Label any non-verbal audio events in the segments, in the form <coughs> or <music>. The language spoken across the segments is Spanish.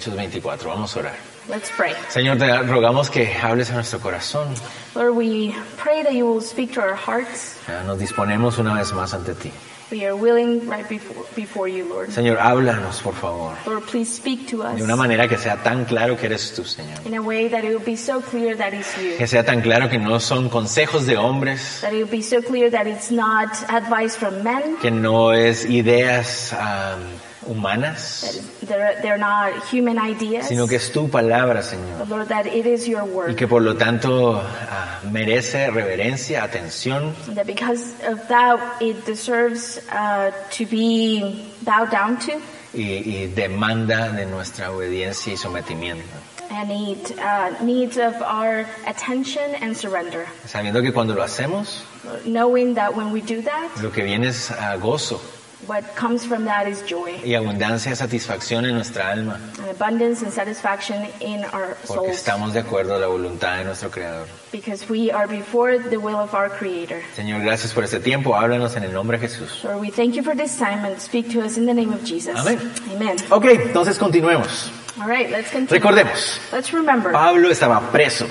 Hechos 24, vamos a orar. Let's pray. Señor, te rogamos que hables a nuestro corazón. Lord, we pray that you will speak to our hearts. Nos disponemos una vez más ante ti. We are willing right before, before you, Lord. Señor, háblanos, por favor. Lord, please speak to us De una manera que sea tan claro que eres tú, Señor. in a way that it will be so clear that it's you. Que sea tan claro que no son consejos de hombres, That it will be so clear that it's not advice from men, que no es ideas that humanas, is- they're, they're not human ideas, sino que es tu palabra, Señor. Lord, that it is your Y word. que por lo tanto ah, merece reverencia, atención that because of that, it deserves uh, to be bowed down to y, y demanda de nuestra obediencia y sometimiento. and it uh, needs of our attention and surrender. Sabiendo que cuando lo hacemos, Knowing that when we do that, lo que viene es gozo what comes from that is joy y abundancia satisfacción en nuestra alma, and abundance and satisfaction in our porque souls estamos de acuerdo a la voluntad de nuestro Creador. because we are before the will of our Creator. Señor, gracias por este tiempo. Háblanos en el nombre de Jesús. Lord, we thank you for this time and speak to us in the name of Jesus. Amén. Amen. Ok, entonces continuemos. All right, let's continue. Recordemos, Let's remember uh, Pablo estaba preso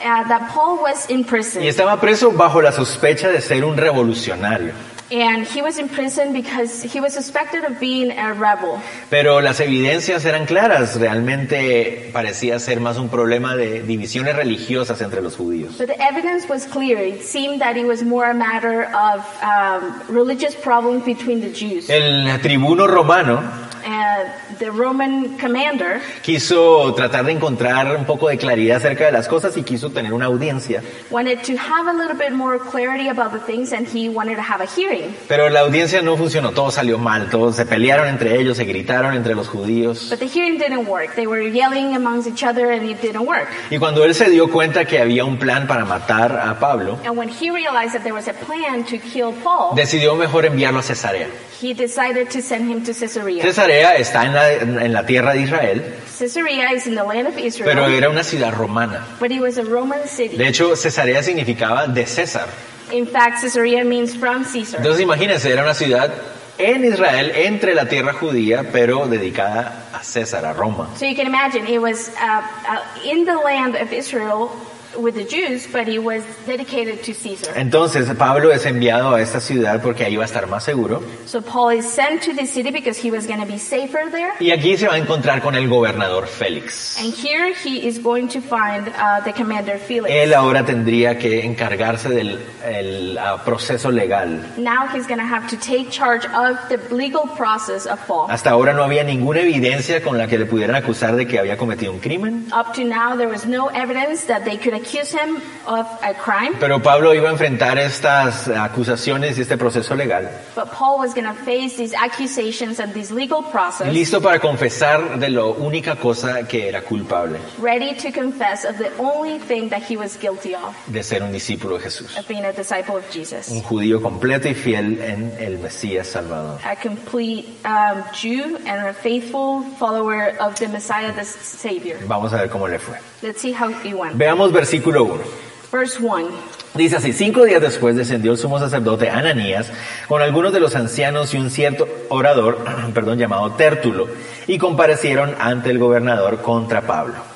that Paul was in prison. y estaba preso bajo la sospecha de ser un revolucionario. And he was in prison because he was suspected of being a rebel. Pero las evidencias eran claras, realmente parecía ser más un problema de divisiones religiosas entre los judíos. But the evidence was clear. It seemed that it was more a matter of um, religious problems between the Jews. El tribuno romano Uh, the Roman commander quiso tratar de encontrar un poco de claridad acerca de las cosas y quiso tener una audiencia. wanted to have a little bit more clarity about the things and he wanted to have a hearing. Pero la audiencia no funcionó, todo salió mal, todos se pelearon entre ellos, se gritaron entre los judíos. But the hearing didn't work. They were yelling amongst each other and it didn't work. Y cuando él se dio cuenta que había un plan para matar a Pablo, Paul, decidió mejor enviarlo a Cesarea. he decided to send him to Caesarea. Cesarea está en la, en la tierra de Israel, Caesarea is in the land of pero Israel, era una ciudad romana. but it was a Roman city. De hecho, Cesarea significaba de César. In fact, Caesarea means from Caesar. Entonces imagínense, era una ciudad en Israel, entre la tierra judía, pero dedicada a César, a Roma. So you can imagine it was uh, uh, in the land of Israel with the Jews, but it was dedicated to Caesar. Entonces Pablo es enviado a esta ciudad porque ahí va a estar más seguro. So Paul is sent to the city because he was going to be safer there. Y aquí se va a encontrar con el gobernador Félix. And here he is going to find uh, the commander Felix. Él ahora tendría que encargarse del el, ah, proceso legal. Now he's going to have to take charge of the legal process of Paul. Hasta ahora no había ninguna evidencia con la que le pudieran acusar de que había cometido un crimen. Up to now, there was no evidence that they could accuse him of a crime, Pero Pablo iba a enfrentar estas acusaciones y este proceso legal. but Paul was going to face these accusations and this legal process, Listo para confesar de la única cosa que era culpable, ready to confess of the only thing that he was guilty of, de ser un discípulo de Jesús. of being a disciple of Jesus. Un judío completo y fiel en el Mesías Salvador. A complete um, Jew and a faithful follower of the Messiah, the Savior. Vamos a ver cómo le fue. Let's see how he went. Veamos versículo 1. Verse 1. Dice así, cinco días después descendió el sumo sacerdote Ananías con algunos de los ancianos y un cierto orador, <clears throat> perdón, llamado Tértulo, y comparecieron ante el gobernador contra Pablo.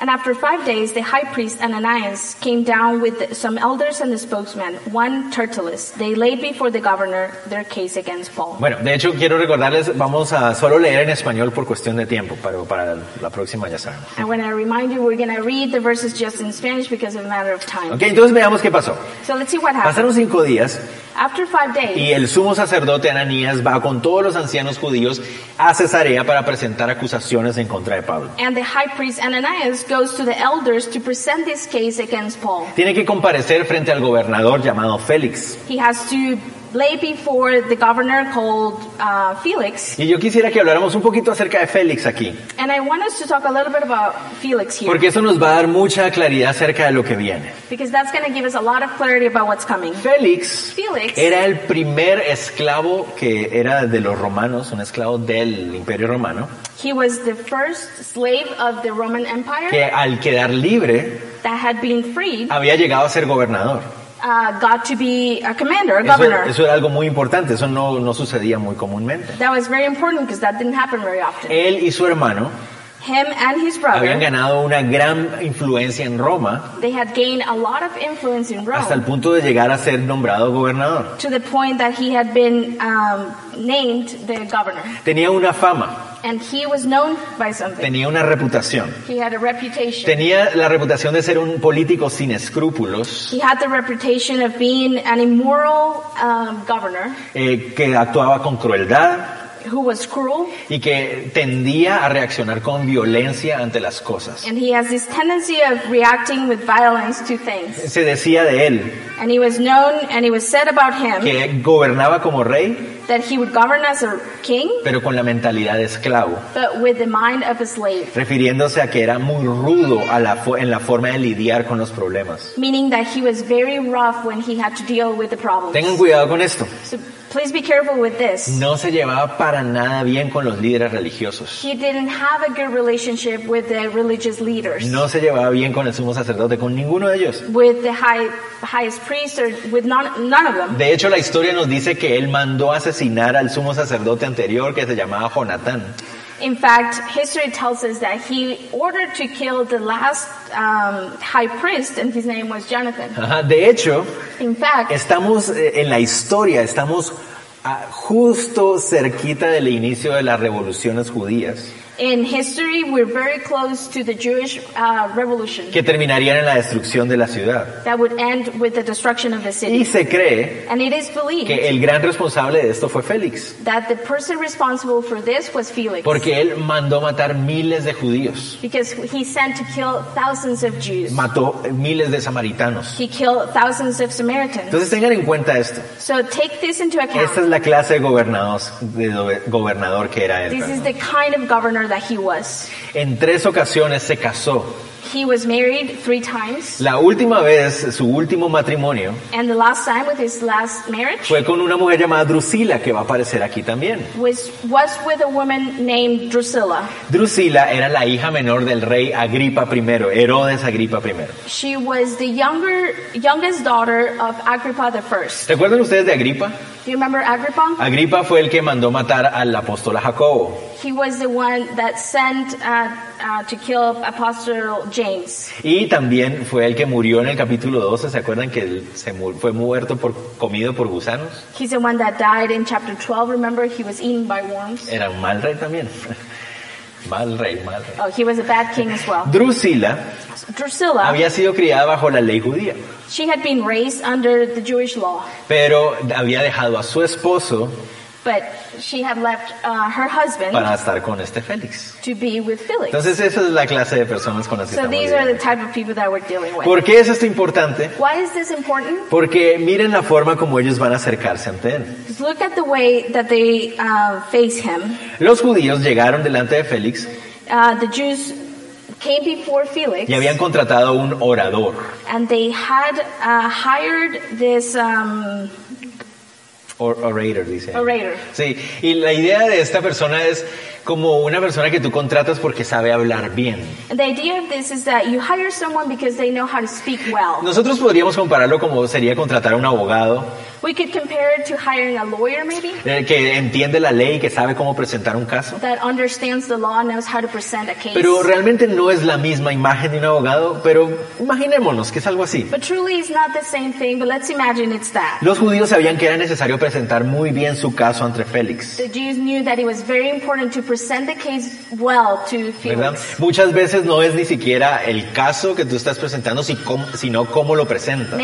And after five days, the high priest Ananias came down with some elders and the spokesman, one Tertullus. They laid before the governor their case against Paul. Bueno, de hecho quiero recordarles, vamos a solo leer en español por cuestión de tiempo, pero para la próxima ya saben. I want to remind you, we're going to read the verses just in Spanish because of a matter of time. Ok, entonces veamos qué pasó. So let's see what happened. Pasaron cinco días After five days, y el sumo sacerdote Ananías va con todos los ancianos judíos a Cesarea para presentar acusaciones en contra de Pablo. and the high priest Ananias goes to the elders to present this case against Paul. Tiene que comparecer frente al gobernador llamado Félix. He has to laid before the governor called uh, Felix. Y yo quisiera que habláramos un poquito acerca de Félix aquí, And I want us to talk a little bit about Felix here. porque eso nos va a dar mucha claridad acerca de lo que viene. Because that's going to give us a lot of clarity about what's coming. Félix Felix era el primer esclavo que era de los romanos, un esclavo del imperio romano, He was the first slave of the Roman Empire que al quedar libre that had been freed, había llegado a ser gobernador. Uh, got to be a commander, a Eso, governor. eso era algo muy importante, eso no, no sucedía muy comúnmente. That was very important because that didn't happen very often. Él y su hermano Him and his habían brother, ganado una gran influencia en Roma they had gained a lot of influence in hasta el Rome punto de llegar a ser nombrado gobernador. to the point that he had been um, named the governor. Tenía una fama, And he was known by something. tenía una reputación. He had a reputation. Tenía la reputación de ser un político sin escrúpulos, He had the reputation of being an immoral um, governor eh, que actuaba con crueldad who was cruel, y que tendía a reaccionar con violencia ante las cosas. and he has this tendency of reacting with violence to things. Se decía de él And he was known, and it was said about him que gobernaba como rey, that he would govern as a king, pero con la mentalidad de esclavo, but with the mind of a slave, refiriéndose a que era muy rudo a la en la forma de lidiar con los problemas. meaning that he was very rough when he had to deal with the problems. Tengan cuidado con esto. So please be careful with this. No se llevaba para nada bien con los líderes religiosos. He didn't have a good relationship with the religious leaders, No se llevaba bien con el sumo sacerdote, con ninguno de ellos. with the high, highest priest, or with none, none of them. De hecho, la historia nos dice que él mandó asesinar al sumo sacerdote anterior que se llamaba Jonatán. In fact, history tells us that he ordered to kill the last um, high priest, and his name was Jonathan. Ajá, De hecho, In fact, estamos eh, en la historia, estamos ah, justo cerquita del inicio de las revoluciones judías, in history, we're very close to the Jewish uh, revolution que terminarían en la destrucción de la ciudad. that would end with the destruction of the Y city. se cree And it is believed que el gran responsable de esto fue Félix, that the person responsible for this was Felix. porque él mandó matar miles de judíos, Because he sent to kill thousands of Jews. mató miles de samaritanos. He killed thousands of Samaritans. Entonces tengan en cuenta esto. So take this into Esta es account. la clase de gobernador, de do- gobernador que era él. This is the kind of governor that he was. En tres ocasiones se casó. He was married three times. La última vez, su último matrimonio, And the last time with his last marriage fue con una mujer llamada Drusila, que va a aparecer aquí también. was, was with a woman named Drusilla. Drusila era la hija menor del rey Agripa I, Herodes Agripa I. She was the younger, youngest daughter of Agrippa the First. ¿Se acuerdan ustedes de Agripa? Do you remember Agrippa? Agripa fue el que mandó matar al apóstol Jacobo. He was the one that sent uh, uh, to kill Apostle James. Y también fue el que murió en el capítulo 12. ¿Se acuerdan que él se mu- fue muerto por, comido por gusanos? He's the one that died in chapter 12. Remember, he was eaten by worms. Era un mal rey también. <laughs> Mal rey, mal rey. Oh, he was a bad king as well. Drusila Drusilla, había sido criada bajo la ley judía, she had been raised under the Jewish law, pero había dejado a su esposo but she had left uh, her husband para estar con este Félix. to be with Felix. Entonces esa es la clase de personas con las que So estamos these are the type of people that we're dealing with. ¿Por qué es esto importante? Why is this important? Porque miren la forma como ellos van a acercarse ante él. Look at the way that they uh, face him. Los judíos llegaron delante de Félix Uh, the Jews came before Felix, y habían contratado un orador. and they had uh, hired this um, Or- orator, dice. orator. Sí, y la idea de esta persona es como una persona que tú contratas porque sabe hablar bien. And the idea of this is that you hire someone because they know how to speak well. Nosotros podríamos compararlo como sería contratar a un abogado We could compare it to hiring a lawyer, maybe, eh, que entiende la ley, que sabe cómo presentar un caso. that understands the law, knows how to present a case. Pero realmente no es la misma imagen de un abogado, pero imaginémonos que es algo así. But truly, it's not the same thing, but let's imagine it's that. Los judíos sabían que era necesario presentar muy bien su caso ante Félix. Muchas veces no es ni siquiera el caso que tú estás presentando, sino cómo lo presentas.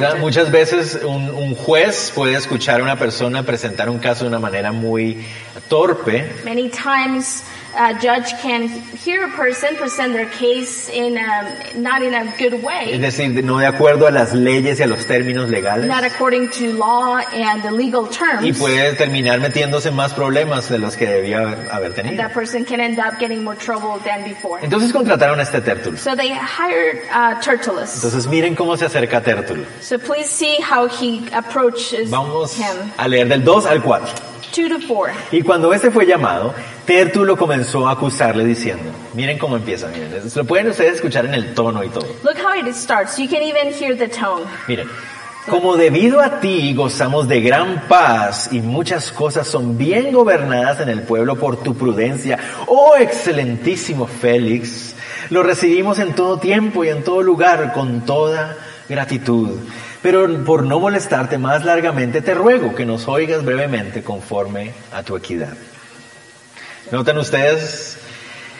¿Verdad? Muchas veces un, un juez puede escuchar a una persona presentar un caso de una manera muy torpe Many times a judge can hear a person present their case in a, not in a good Es way, decir, no de acuerdo a las leyes y a los términos legales. not according to law and the legal Y terms, puede terminar metiéndose en más problemas de los que debía haber- tenido. that person can end up getting more trouble than before. Entonces contrataron a este Tértulo. So they hired uh, Tertullus. Entonces miren cómo se acerca Tértulo. So please see how he approaches Vamos him. a leer del 2 al 4. Two to four. Y cuando este fue llamado, Tértulo comenzó a acusarle diciendo, miren cómo empieza, miren, lo pueden ustedes escuchar en el tono y todo. Look how it starts. You can even hear the tone. Miren, como debido a ti gozamos de gran paz y muchas cosas son bien gobernadas en el pueblo por tu prudencia, oh excelentísimo Félix, lo recibimos en todo tiempo y en todo lugar con toda gratitud. Pero por no molestarte más largamente, te ruego que nos oigas brevemente conforme a tu equidad. ¿Notan ustedes?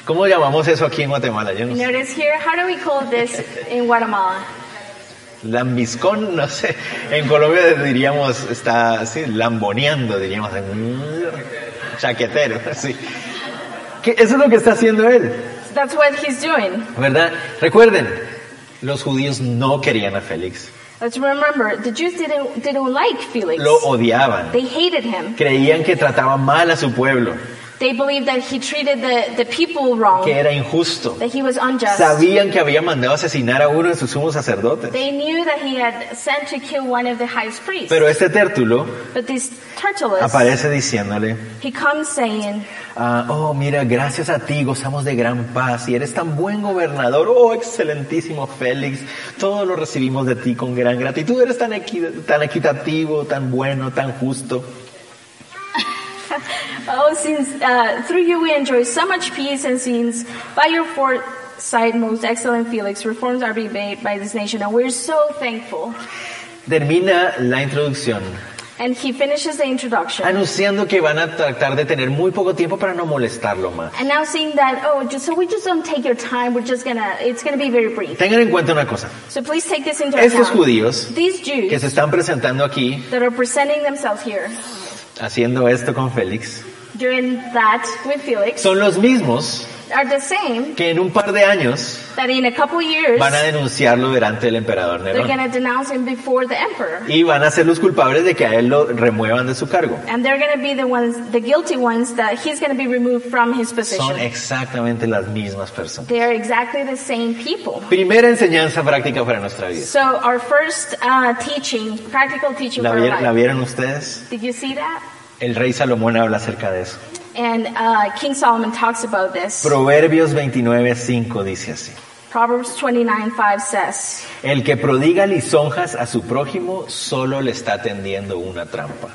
¿Cómo llamamos eso aquí en Guatemala? Yo no sé. Notice here, how do we call this in Guatemala? Lambiscón, no sé. En Colombia diríamos, está así, lamboneando, diríamos. Chaquetero, sí. Eso es lo que está haciendo él, That's what he's doing. ¿verdad? Recuerden, los judíos no querían a Félix. Let's remember, the Jews didn't, didn't like Felix. Lo odiaban. They hated him. Creían que trataba mal a su pueblo, They believed that he treated the, the people wrong, que era injusto. that he was unjust. Sabían que había mandado asesinar a uno de sus sumos sacerdotes. They knew that he had sent to kill one of the highest priests. Pero este tértulo but this Tertullus, aparece diciéndole, he comes saying, Ah, oh, mira, gracias a ti gozamos de gran paz y eres tan buen gobernador, oh, excelentísimo Félix, todo lo recibimos de ti con gran gratitud, eres tan, equi- tan equitativo, tan bueno, tan justo. Oh, since uh, through you we enjoy so much peace, and since by your foresight, most excellent Felix, reforms are being made by this nation, and we're so thankful. Termina la introducción And he finishes the introduction, anunciando que van a tratar de tener muy poco tiempo para no molestarlo más. announcing that oh, just so we just don't take your time. We're just gonna, it's gonna be very brief. Tengan en cuenta una cosa, So please take this into estos account. judíos These que Jews se están presentando aquí that are presenting themselves here, haciendo esto con Félix, doing that with Felix, son los mismos are the same que en un par de años that in a couple years van a denunciarlo delante del emperador they're Nerón. denounce him before the emperor. y van a ser los culpables de que a él lo remuevan de su cargo. And they're going to be the ones, the guilty ones that he's going to be removed from his Son exactamente las mismas personas. They are exactly the same people. Primera enseñanza práctica para nuestra vida. So our first uh, teaching, practical teaching ¿La, for vi- our la vieron ustedes? Did you see that? El rey Salomón habla acerca de eso. And uh, King Solomon talks about this. Proverbios 29:5 dice así. Proverbs 29:5 says, El que prodiga lisonjas a su prójimo solo le está tendiendo una trampa.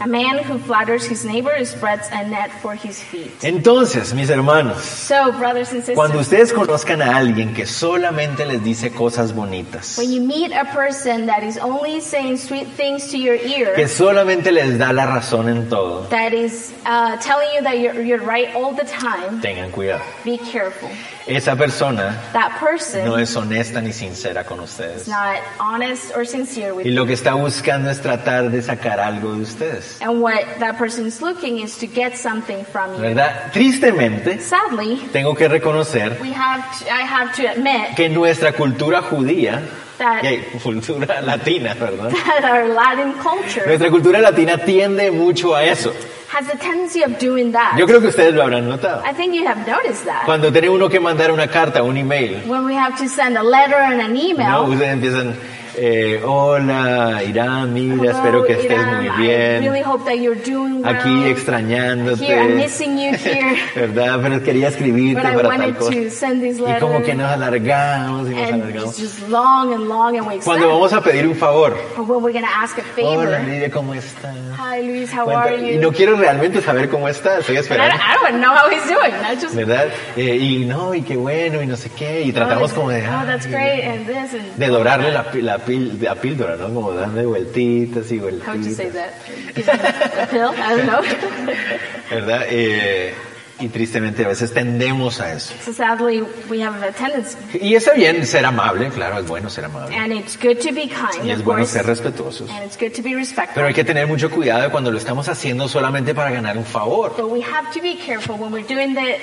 "A man who flatters his neighbor spreads a net for his feet." Entonces, mis hermanos, So, brothers and cuando sisters, ustedes conozcan a alguien que solamente les dice cosas bonitas, when you meet a person that is only saying sweet things to your ear, que solamente les da la razón en todo, that is uh, telling you that you're, you're right all the time, tengan cuidado. be careful. Esa persona That person no es honesta ni sincera con ustedes. not honest or sincere with Y lo que está buscando es tratar de sacar algo de ustedes. And what that person is looking is to get something from you. ¿Verdad? Tristemente, Sadly, tengo que reconocer we have to, I have to admit que nuestra cultura judía, that, y cultura <laughs> latina, <laughs> our Latin culture Nuestra cultura latina tiende mucho a eso. has a tendency of doing that. Yo creo que ustedes lo habrán notado. I think you have noticed that. Cuando tiene uno que mandar una carta, un email, When we have to send a letter and an ¿no? email, ustedes empiezan, eh, hola, Irán, mira, "Hello, espero que estés Iram, muy I really bien. hope that you're doing well. Aquí extrañándote. Here, I'm missing you here. <laughs> ¿Verdad? Pero quería escribirte But I para tal cosa. to send this Y como que nos alargamos y nos and alargamos. just long and long and we Cuando vamos a pedir un favor, when we're ask a favor, hola Lidia, ¿cómo estás? hi Luis, how Cuenta- are Y you? no quiero realmente saber cómo está, estoy I, esperando. don't- I don't know how he's doing. I just, ¿Verdad? Eh, y no, y qué bueno, y no sé qué, y tratamos oh, como de, oh, that's great, and this, and de dorarle la, pi- la, pil- la píldora, ¿no? Como darle vueltitas y how would you say vueltitas. that? Give him a pill? I don't know. <laughs> ¿Verdad? Eh, y tristemente a veces tendemos a eso. so sadly, we have a tendency, Y está bien ser amable, claro, es bueno ser amable. and it's good to be kind, Y es bueno course, ser respetuosos. and it's good to be respectful. Pero hay que tener mucho cuidado cuando lo estamos haciendo solamente para ganar un favor. But we have to be careful when we're doing the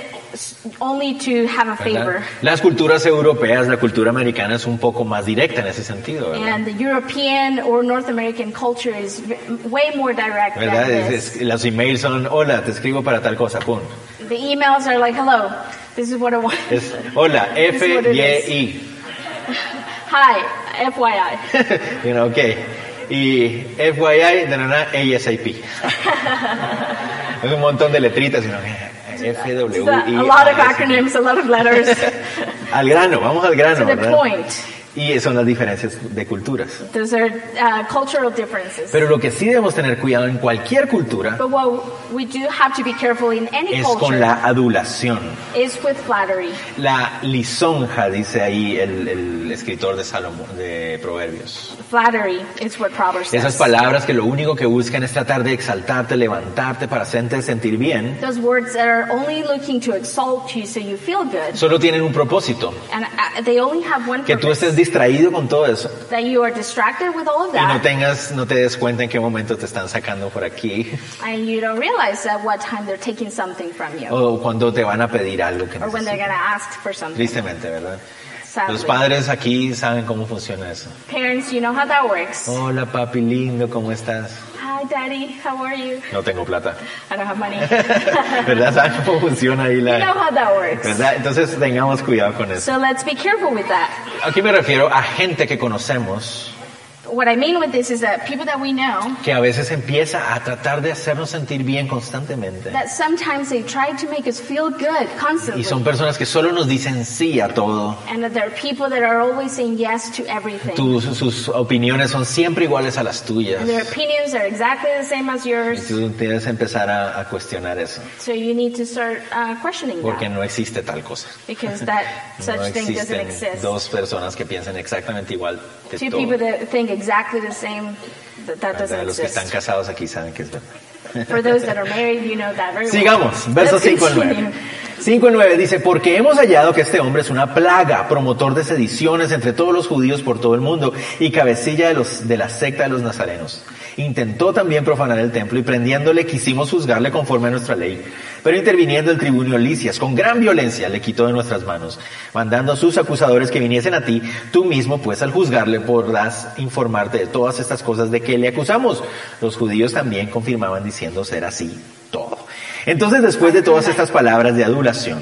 only to have a favor. Las culturas europeas, la cultura americana es un poco más directa en ese sentido, ¿verdad? And the European or North American culture is v- way more direct ¿Verdad? than Es- this. es- los emails son, hola, te escribo para tal cosa, punto. The emails are like, hello, this is what I want. Es, hola, <laughs> it F, Y, <laughs> Hi, FYI. I. <laughs> You know, ok. Y FYI, de nada, ASAP. es un montón de letritas, sino F, W, It's a, lot of acronyms, a lot of letters. <laughs> Al grano, vamos al grano, to the ¿verdad? point. Y son las diferencias de culturas. Those are uh, cultural differences. Pero lo que sí debemos tener cuidado en cualquier cultura But what we do have to be careful in any es culture con la adulación. is with flattery. La lisonja, dice ahí el, el escritor de Salomón, de Proverbios. Flattery is what Proverbs Esas says. palabras que lo único que buscan es tratar de exaltarte, levantarte para hacerte sentir bien, Those words that are only looking to exalt you so you feel good. solo tienen un propósito, And uh, they only have one que tú estés distraído con todo eso That you are distracted with all of y no that. tengas, no te des cuenta en qué momento te están sacando por aquí And you don't realize at what time they're taking something from you. o cuando te van a pedir algo que Or when they're to ask for something. Tristemente, ¿verdad? Los padres aquí saben cómo funciona eso. Parents, you know how that works. Hola papi lindo, ¿cómo estás? Hi, daddy. How are you? No tengo plata. I don't have money. <laughs> ¿Verdad? ¿Saben cómo funciona ahí you know la... how that works. ¿Verdad? Entonces tengamos cuidado con eso. So let's be careful with that. Aquí me refiero a gente que conocemos What I mean with this is that people that we know, que a veces empieza a tratar de hacernos sentir bien constantemente. that sometimes they try to make us feel good constantly. Y son personas que solo nos dicen sí a todo. and that there are people that are always saying yes to everything. Tus- sus opiniones son siempre iguales a las tuyas. and their opinions are exactly the same as Y yours. tú tienes que empezar a, a cuestionar eso. So you need to start uh, questioning Porque that. no existe tal cosa. Because that <laughs> such No thing doesn't exist. dos personas que piensen exactamente igual de Two todo. people that think exactly the same, that, that doesn't Los que están exist. casados aquí saben que es verdad. For those that are married, you know that very well. Sigamos, versos Let's 5 al 9. continue. 5 al 9 dice, porque hemos hallado que este hombre es una plaga, promotor de sediciones entre todos los judíos por todo el mundo y cabecilla de, los, de la secta de los nazarenos. Intentó también profanar el templo y prendiéndole quisimos juzgarle conforme a nuestra ley. Pero interviniendo el tribunio Licias con gran violencia le quitó de nuestras manos, mandando a sus acusadores que viniesen a ti, tú mismo pues al juzgarle podrás informarte de todas estas cosas de que le acusamos. Los judíos también confirmaban diciendo ser así todo. Entonces después de todas estas palabras de adulación,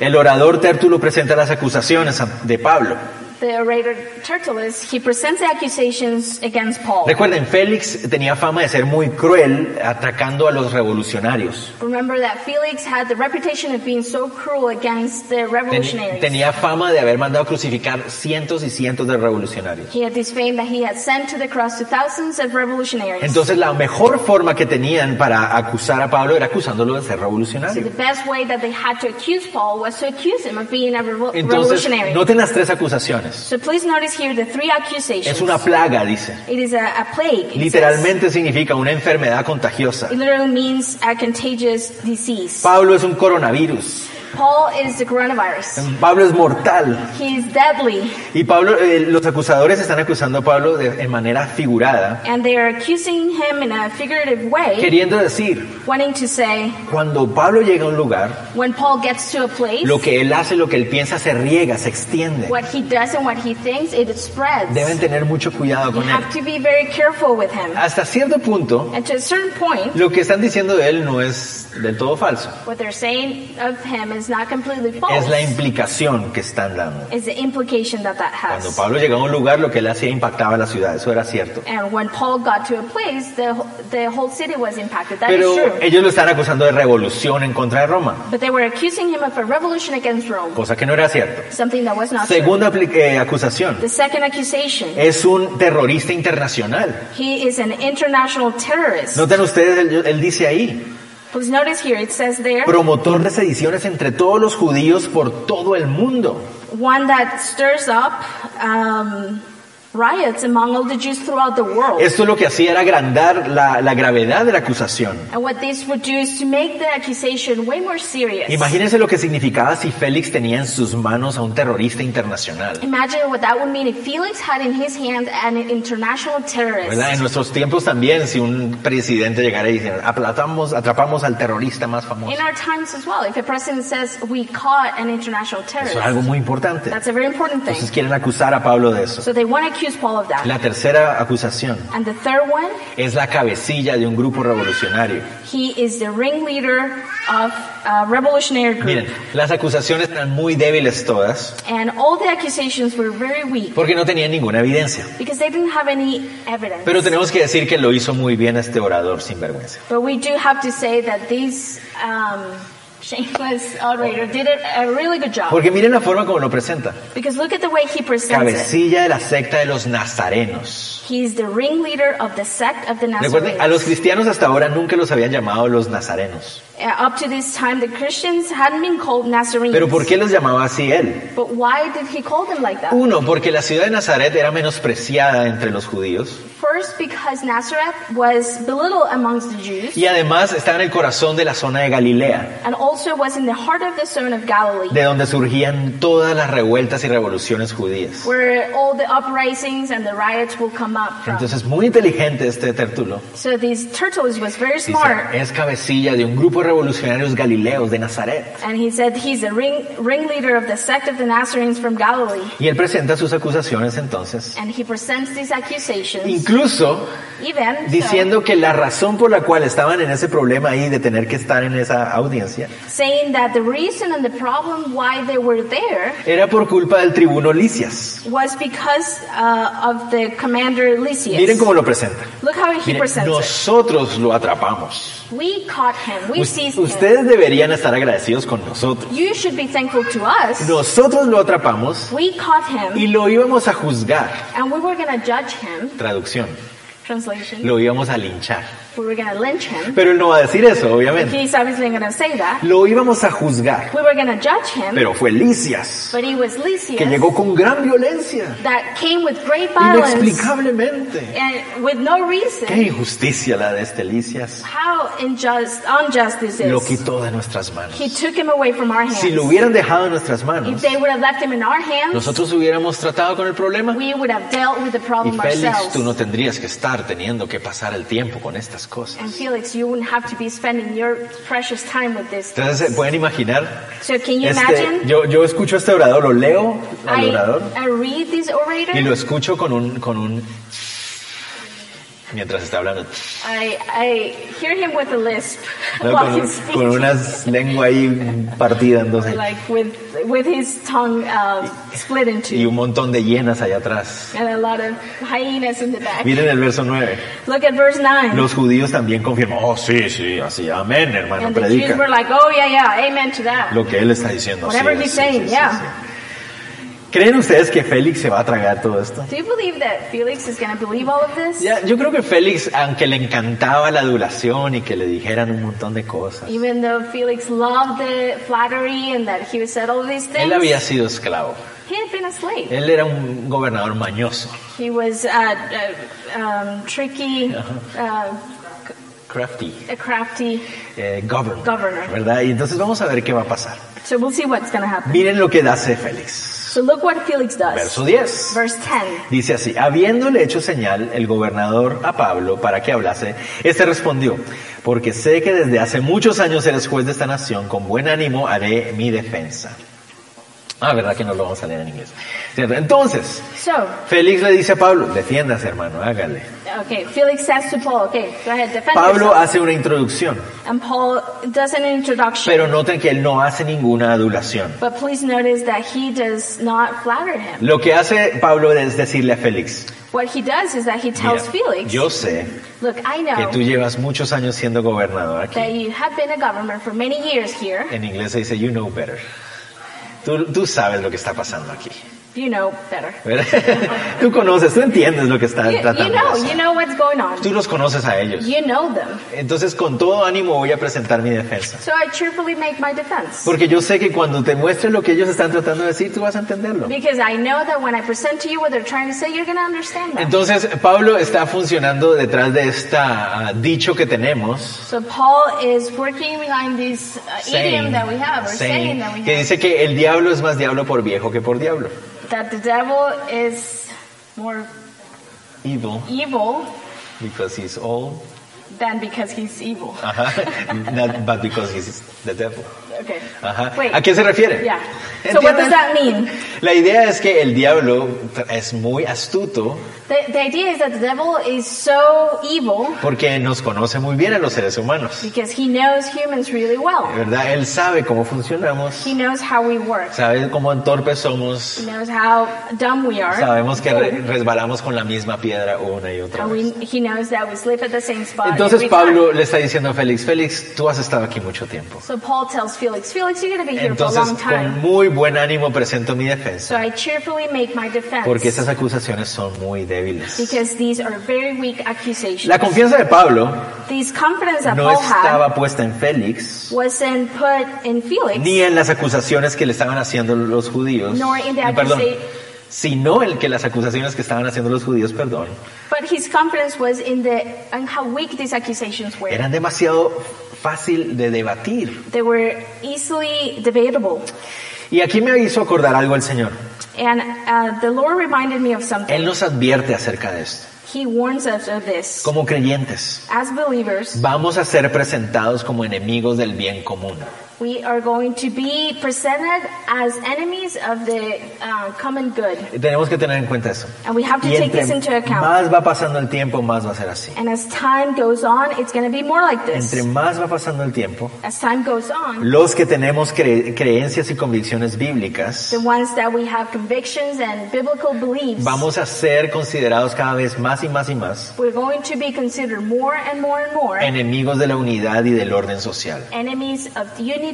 el orador Tértulo presenta las acusaciones de Pablo. The orator Tertullus, he presents the accusations against Paul. Recuerden, Félix tenía fama de ser muy cruel atacando a los revolucionarios. Remember that Felix had the reputation of being so cruel against the revolutionaries. tenía fama de haber mandado crucificar cientos y cientos de revolucionarios. He had this fame that he had sent to the cross to thousands of revolutionaries. Entonces la mejor forma que tenían para acusar a Pablo era acusándolo de ser so revolucionario. the best way that they had to accuse Paul was to accuse him of being a revol- Entonces, revolutionary. noten las tres acusaciones. So please notice here the three accusations. Es una plaga, dice. It is a, a plague. Literalmente significa una enfermedad contagiosa. It literally means a contagious disease. Pablo es un coronavirus. Paul is the coronavirus. Pablo es mortal. He is deadly. Y Pablo, eh, los acusadores están acusando a Pablo de, en manera figurada, And they are accusing him in a figurative way, queriendo decir, wanting to say, cuando Pablo llega a un lugar, when Paul gets to a place, lo que él hace, lo que él piensa, se riega, se extiende. what he does and what he thinks, it spreads. Deben tener mucho cuidado You con él. have to be very careful with him. Hasta cierto punto, And to a certain point, lo que están diciendo de él no es del todo falso. what they're saying of him is not completely false. Es la implicación que están dando. It's the implication that that Cuando has. Pablo llegaba a un lugar, lo que él hacía impactaba a la ciudad. Eso era cierto. And when Paul got to a place, the, the whole city was impacted. That is Pero true. ellos lo están acusando de revolución en contra de Roma, But they were accusing him of a revolution against Rome, cosa que no era cierto. something that was not true. Segunda apli- eh, acusación. The second accusation, Es un terrorista internacional. he is an international terrorist. Noten ustedes, él, él dice ahí, Please notice here, it says there, promotor de sediciones entre todos los judíos por todo el mundo. one that stirs up um, riots among all the Jews throughout the world. Esto lo que hacía era agrandar la, la gravedad de la acusación. And what this would do is to make the accusation way more serious. Imagínense lo que significaba si Félix tenía en sus manos a un terrorista internacional. Imagine what that would mean if Felix had in his hand an international terrorist. ¿Verdad? En nuestros tiempos también, si un presidente llegara y dijera, aplastamos, atrapamos al terrorista más famoso. In our times as well, if a president says we caught an international terrorist, Eso es algo muy importante. that's a very important thing. Entonces quieren acusar a Pablo de eso. So they want to La tercera acusación And the third one, es la cabecilla de un grupo revolucionario. he is the ringleader of a revolutionary group. Miren, las acusaciones eran muy débiles todas And all the accusations were very weak porque no tenían ninguna evidencia. because they didn't have any evidence. Pero tenemos que decir que lo hizo muy bien este orador sin vergüenza. But we do have to say that this um, shameless orator did it a really good job. Porque miren la forma como lo presenta. Because look at the way he presents it. Cabecilla de la secta de los nazarenos. He's the ringleader of the sect of the Recuerden, a los cristianos hasta ahora nunca los habían llamado los nazarenos. Uh, up to this time, the Christians hadn't been called Nazarenes. Pero ¿por qué los llamaba así él? But why did he call them like that? Uno, porque la ciudad de Nazaret era menospreciada entre los judíos First, because Nazareth was belittled amongst the Jews, y además está en el corazón de la zona de Galilea, and also was in the heart of the zone of Galilee, de donde surgían todas las revueltas y revoluciones judías. where all the uprisings and the riots will come up from. Entonces, muy inteligente este Tertulo. So this Tertullus was very Dice, smart, es cabecilla de un grupo revolucionarios galileos de Nazaret. and he said he's the ring, ringleader of the sect of the Nazarenes from Galilee. Y él presenta sus acusaciones entonces, And he presents these accusations, incluso even so, diciendo que la razón por la cual estaban en ese problema ahí de tener que estar en esa audiencia saying that the reason and the problem why they were there era por culpa del tribuno Licias. was because uh, of the commander Lysias. Miren cómo lo presenta. Look how he Miren, presents nosotros lo atrapamos. it. We caught him. We Ustedes deberían estar agradecidos con nosotros. You should be thankful to us. Nosotros lo atrapamos We caught him, y lo íbamos a juzgar. and we were to judge him. Traducción. Translation. Lo íbamos a linchar. We were going to lynch him. Pero él no va a decir eso, obviamente. He's obviously going to say that. Lo íbamos a juzgar. We were going to judge him, Pero fue but he was Lysias que llegó con gran violencia, that came with great violence inexplicablemente. and with no Qué reason. injusticia la de este Licias. How unjust, unjust this Lo quitó de nuestras manos. He took him away from our hands. Si lo hubieran dejado en nuestras If manos, they would have left him in our hands, nosotros hubiéramos tratado con el problema. we would have dealt with the Y problem Félix, ourselves. tú no tendrías que estar teniendo que pasar el tiempo con estas cosas. And Felix, you wouldn't have to be spending your precious time with this. Entonces, ¿se pueden imaginar? So can you Este, imagine? yo, yo escucho a este orador, lo leo al I, orador I read this orator. y lo escucho con un, con un, mientras está hablando, I, I hear him with a lisp ¿no? while con, he's con una lengua ahí partida <laughs> en dos like with with his tongue um, split in y two, un montón de hienas allá atrás. and a lot of hyenas in the back. Miren el verso 9. Look at verse nine. Los judíos también confirman, oh sí, sí, así, amén, hermano, and the Jews were predica like, "Oh yeah, yeah, amen to that." lo que él está diciendo. Whatever sí, he's sí, saying, sí, sí, yeah. ¿Creen ustedes que Félix se va a tragar todo esto? Do you believe that Felix is going to believe all of this? Ya, yo creo que Félix, aunque le encantaba la adulación y que le dijeran un montón de cosas, Even though Felix loved the flattery and that he said all these things, él había sido esclavo. he had been a slave. Él era un gobernador mañoso, He was uh, uh, um, tricky, uh, crafty, a crafty. eh, governor, Governor. ¿verdad? Y entonces vamos a ver qué va a pasar. So we'll see what's going to happen. Miren lo que hace Félix. So look what Felix does. Verso 10. Verse 10. Dice así, habiéndole hecho señal el gobernador a Pablo para que hablase, este respondió, porque sé que desde hace muchos años eres juez de esta nación, con buen ánimo haré mi defensa. Ah, verdad que no lo vamos a leer en inglés. ¿Cierto? Entonces, So, Félix le dice a Pablo, defiéndase hermano, hágale. okay, Felix says to Paul, okay, go ahead, defend Pablo yourself. hace una introducción, And Paul does an introduction. pero noten que él no hace ninguna adulación. But please notice that he does not flatter him. Lo que hace Pablo es decirle a Félix, What he does is that he mira, tells Felix, yo sé look, I que know tú llevas muchos años siendo gobernador aquí. that you have been a governor for many years here. En inglés se dice you know better. Tú, sabes lo que está pasando aquí. You know better. <laughs> Tú conoces, tú entiendes lo que están You, you tratando de know, hacer. you know what's going on. Tú los conoces a ellos. You know them. Entonces, con todo ánimo voy a presentar mi defensa. So I cheerfully make my defense. Porque yo sé que cuando te muestre lo que ellos están tratando de decir, tú vas a entenderlo. Because I know that when I present to you what they're trying to say, you're going to understand that. Entonces, Pablo está funcionando detrás de esta ah, dicho que tenemos, So Paul is working behind this uh, idiom that we have, or saying saying, that we que have, dice que el diablo es más diablo por viejo que por diablo. That the devil is more Evil, evil because he's old, than because he's evil. Uh-huh. Ajá. <laughs> Not, but because he's the devil. Okay. Ajá. Wait. ¿A qué se refiere? Yeah. So what does that mean? La idea es que el diablo es muy astuto The, the idea is that the devil is so evil porque nos conoce muy bien a los seres humanos. because he knows humans really well. ¿Verdad? Él sabe cómo funcionamos, He knows how we work. sabe cómo torpes somos, He knows how dumb we are. sabemos que re- resbalamos con la misma piedra una y otra And vez. we, he knows that we slip at the same spot. Entonces Pablo time. le está diciendo a Félix, Félix, tú has estado aquí mucho tiempo. So Paul tells Felix, Felix, you're going to be here for a Entonces long con time. muy buen ánimo presento mi So defensa, I cheerfully make my defense. porque esas acusaciones son muy débiles. Because these are very weak accusations. La confianza de Pablo These confidence that no Paul had estaba puesta en Félix, wasn't put in Felix, ni en las acusaciones que le estaban haciendo los judíos, Nor in the perdón, sino el que las acusaciones que estaban haciendo los judíos, perdón, but his confidence was in the in how weak these accusations were. eran demasiado fácil de debatir. They were easily debatable. Y aquí me hizo acordar algo el Señor. And uh, the Lord reminded me of Él something. nos advierte acerca de esto. He warns us of this. Como creyentes, As believers, vamos a ser presentados como enemigos del bien común. We are going to be presented as enemies of the uh, common good. Tenemos que tener en cuenta eso. And we have to Y take this into account. más va pasando el tiempo, más va a ser así. And as time goes on, it's going to be more like this. Entre más va pasando el tiempo, As time goes on, los que tenemos cre- creencias y convicciones bíblicas, the ones that we have convictions and biblical beliefs, vamos a ser considerados cada vez más y más y más we're going to be considered more and more and more enemigos de la unidad y del orden social, enemies of unity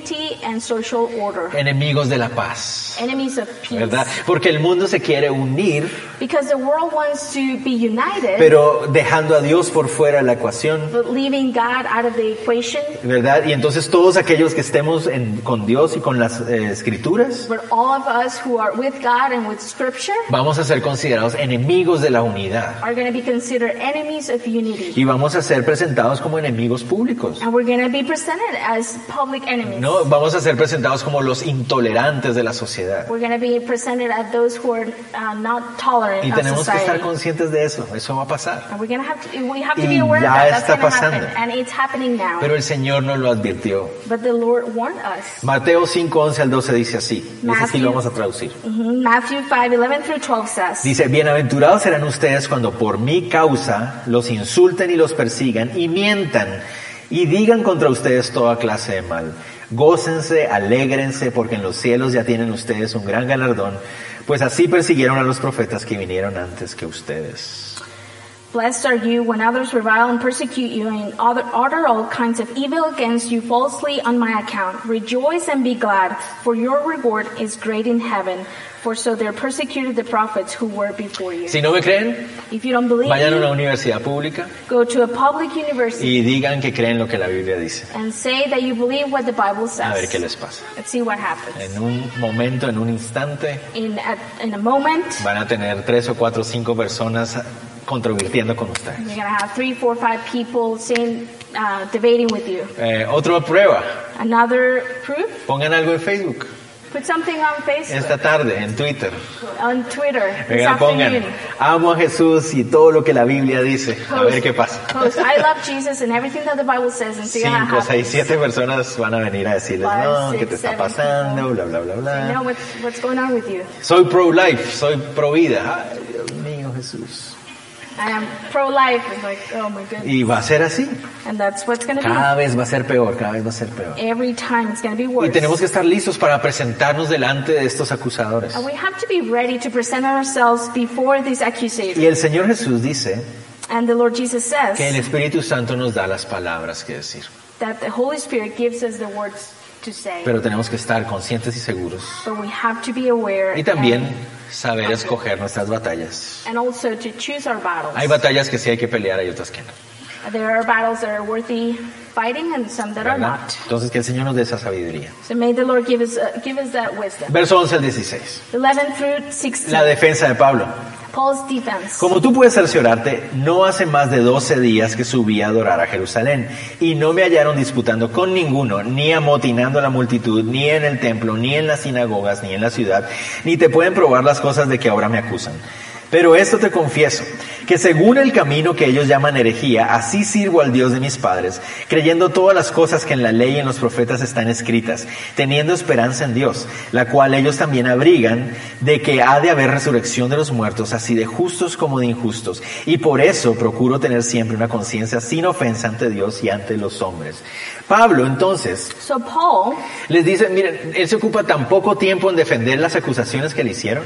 and social order, enemigos de la paz, enemies of peace. ¿verdad? Porque el mundo se quiere unir, Because the world wants to be united, pero dejando a Dios por fuera de la ecuación, but leaving God out of the equation. ¿verdad? Y entonces todos aquellos que estemos en- con Dios y con las eh, escrituras, But all of us who are with God and with Scripture vamos a ser considerados enemigos de la unidad are going to be considered enemies of unity. y vamos a ser presentados como enemigos públicos. And we're going to be presented as public enemies. No, vamos a ser presentados como los intolerantes de la sociedad. We're going to be presented as those who are uh, not tolerant Y of tenemos que estar conscientes de eso, eso va a pasar. And we're going to have to, we have to Y be aware ya that. That's está going to happen. pasando. And it's happening now. Pero el Señor nos lo advirtió. But the Lord warned us. Mateo 5, 11 al 12 dice así. Ese sí Matthew. lo vamos a traducir. Mhm. Matthew 5, 11 through 12 says, Dice, bienaventurados serán ustedes cuando por mi causa los insulten y los persigan y mientan y digan contra ustedes toda clase de mal. Gócense, alégrense, porque en los cielos ya tienen ustedes un gran galardón, pues así persiguieron a los profetas que vinieron antes que ustedes. Blessed are you when others revile and persecute you and utter, all kinds of evil against you falsely on my account. Rejoice and be glad, for your reward is great in heaven. For so they persecuted the prophets who were before you. Si no me creen, If you don't believe vayan a una universidad pública go to a public university y digan que creen lo que la Biblia dice. and say that you believe what the Bible A ver qué says. les pasa. Let's see what happens. En un momento, en un instante, In a, in a moment, van a tener tres o cuatro o cinco personas controvirtiendo con ustedes. you're have three, four, five people saying, uh, debating with you. Eh, otra prueba, Another proof, pongan algo en Facebook put something on Facebook. esta tarde, en Twitter. on Twitter Venga, pongan, amo a Jesús y todo lo que la Biblia dice. A ver qué pasa. Post, I love Jesus and everything that the Bible says and see Cinco, seis, siete personas van a venir a decirles, Five, no, six, ¿qué te está pasando? people. Bla, bla, bla, bla. know what's, what's going on with you. Soy pro-life, soy pro-vida. Ay, Dios mío, Jesús. I am pro-life. It's like, oh my goodness. Y va a ser así. And that's what's going to Cada vez va a ser peor, cada vez va a ser peor. be. Every time it's going to be Y worse. tenemos que estar listos para presentarnos delante de estos acusadores. And we have to be ready to present ourselves before these accusers. Y el Señor Jesús dice And the Lord Jesus says que el Espíritu Santo nos da las palabras que decir. that the Holy Spirit gives us the words. Pero tenemos que estar conscientes y seguros. but we have to be aware Y también saber escoger nuestras batallas. and also to choose our battles. Hay batallas que sí hay que pelear, hay otras que no. There are battles that are worthy fighting and some that are ¿verdad? not. Entonces que el Señor nos dé esa sabiduría. So may the Lord give us, give us that wisdom. Verso 11 al 16. 11 through 16. La defensa de Pablo. Como tú puedes cerciorarte, no hace más de 12 días que subí a adorar a Jerusalén y no me hallaron disputando con ninguno, ni amotinando a la multitud, ni en el templo, ni en las sinagogas, ni en la ciudad, ni te pueden probar las cosas de que ahora me acusan. Pero esto te confieso, que según el camino que ellos llaman herejía, así sirvo al Dios de mis padres, creyendo todas las cosas que en la ley y en los profetas están escritas, teniendo esperanza en Dios, la cual ellos también abrigan de que ha de haber resurrección de los muertos, así de justos como de injustos. Y por eso procuro tener siempre una conciencia sin ofensa ante Dios y ante los hombres. Pablo, entonces, So Paul, les dice, miren, él se ocupa tan poco tiempo en defender las acusaciones que le hicieron,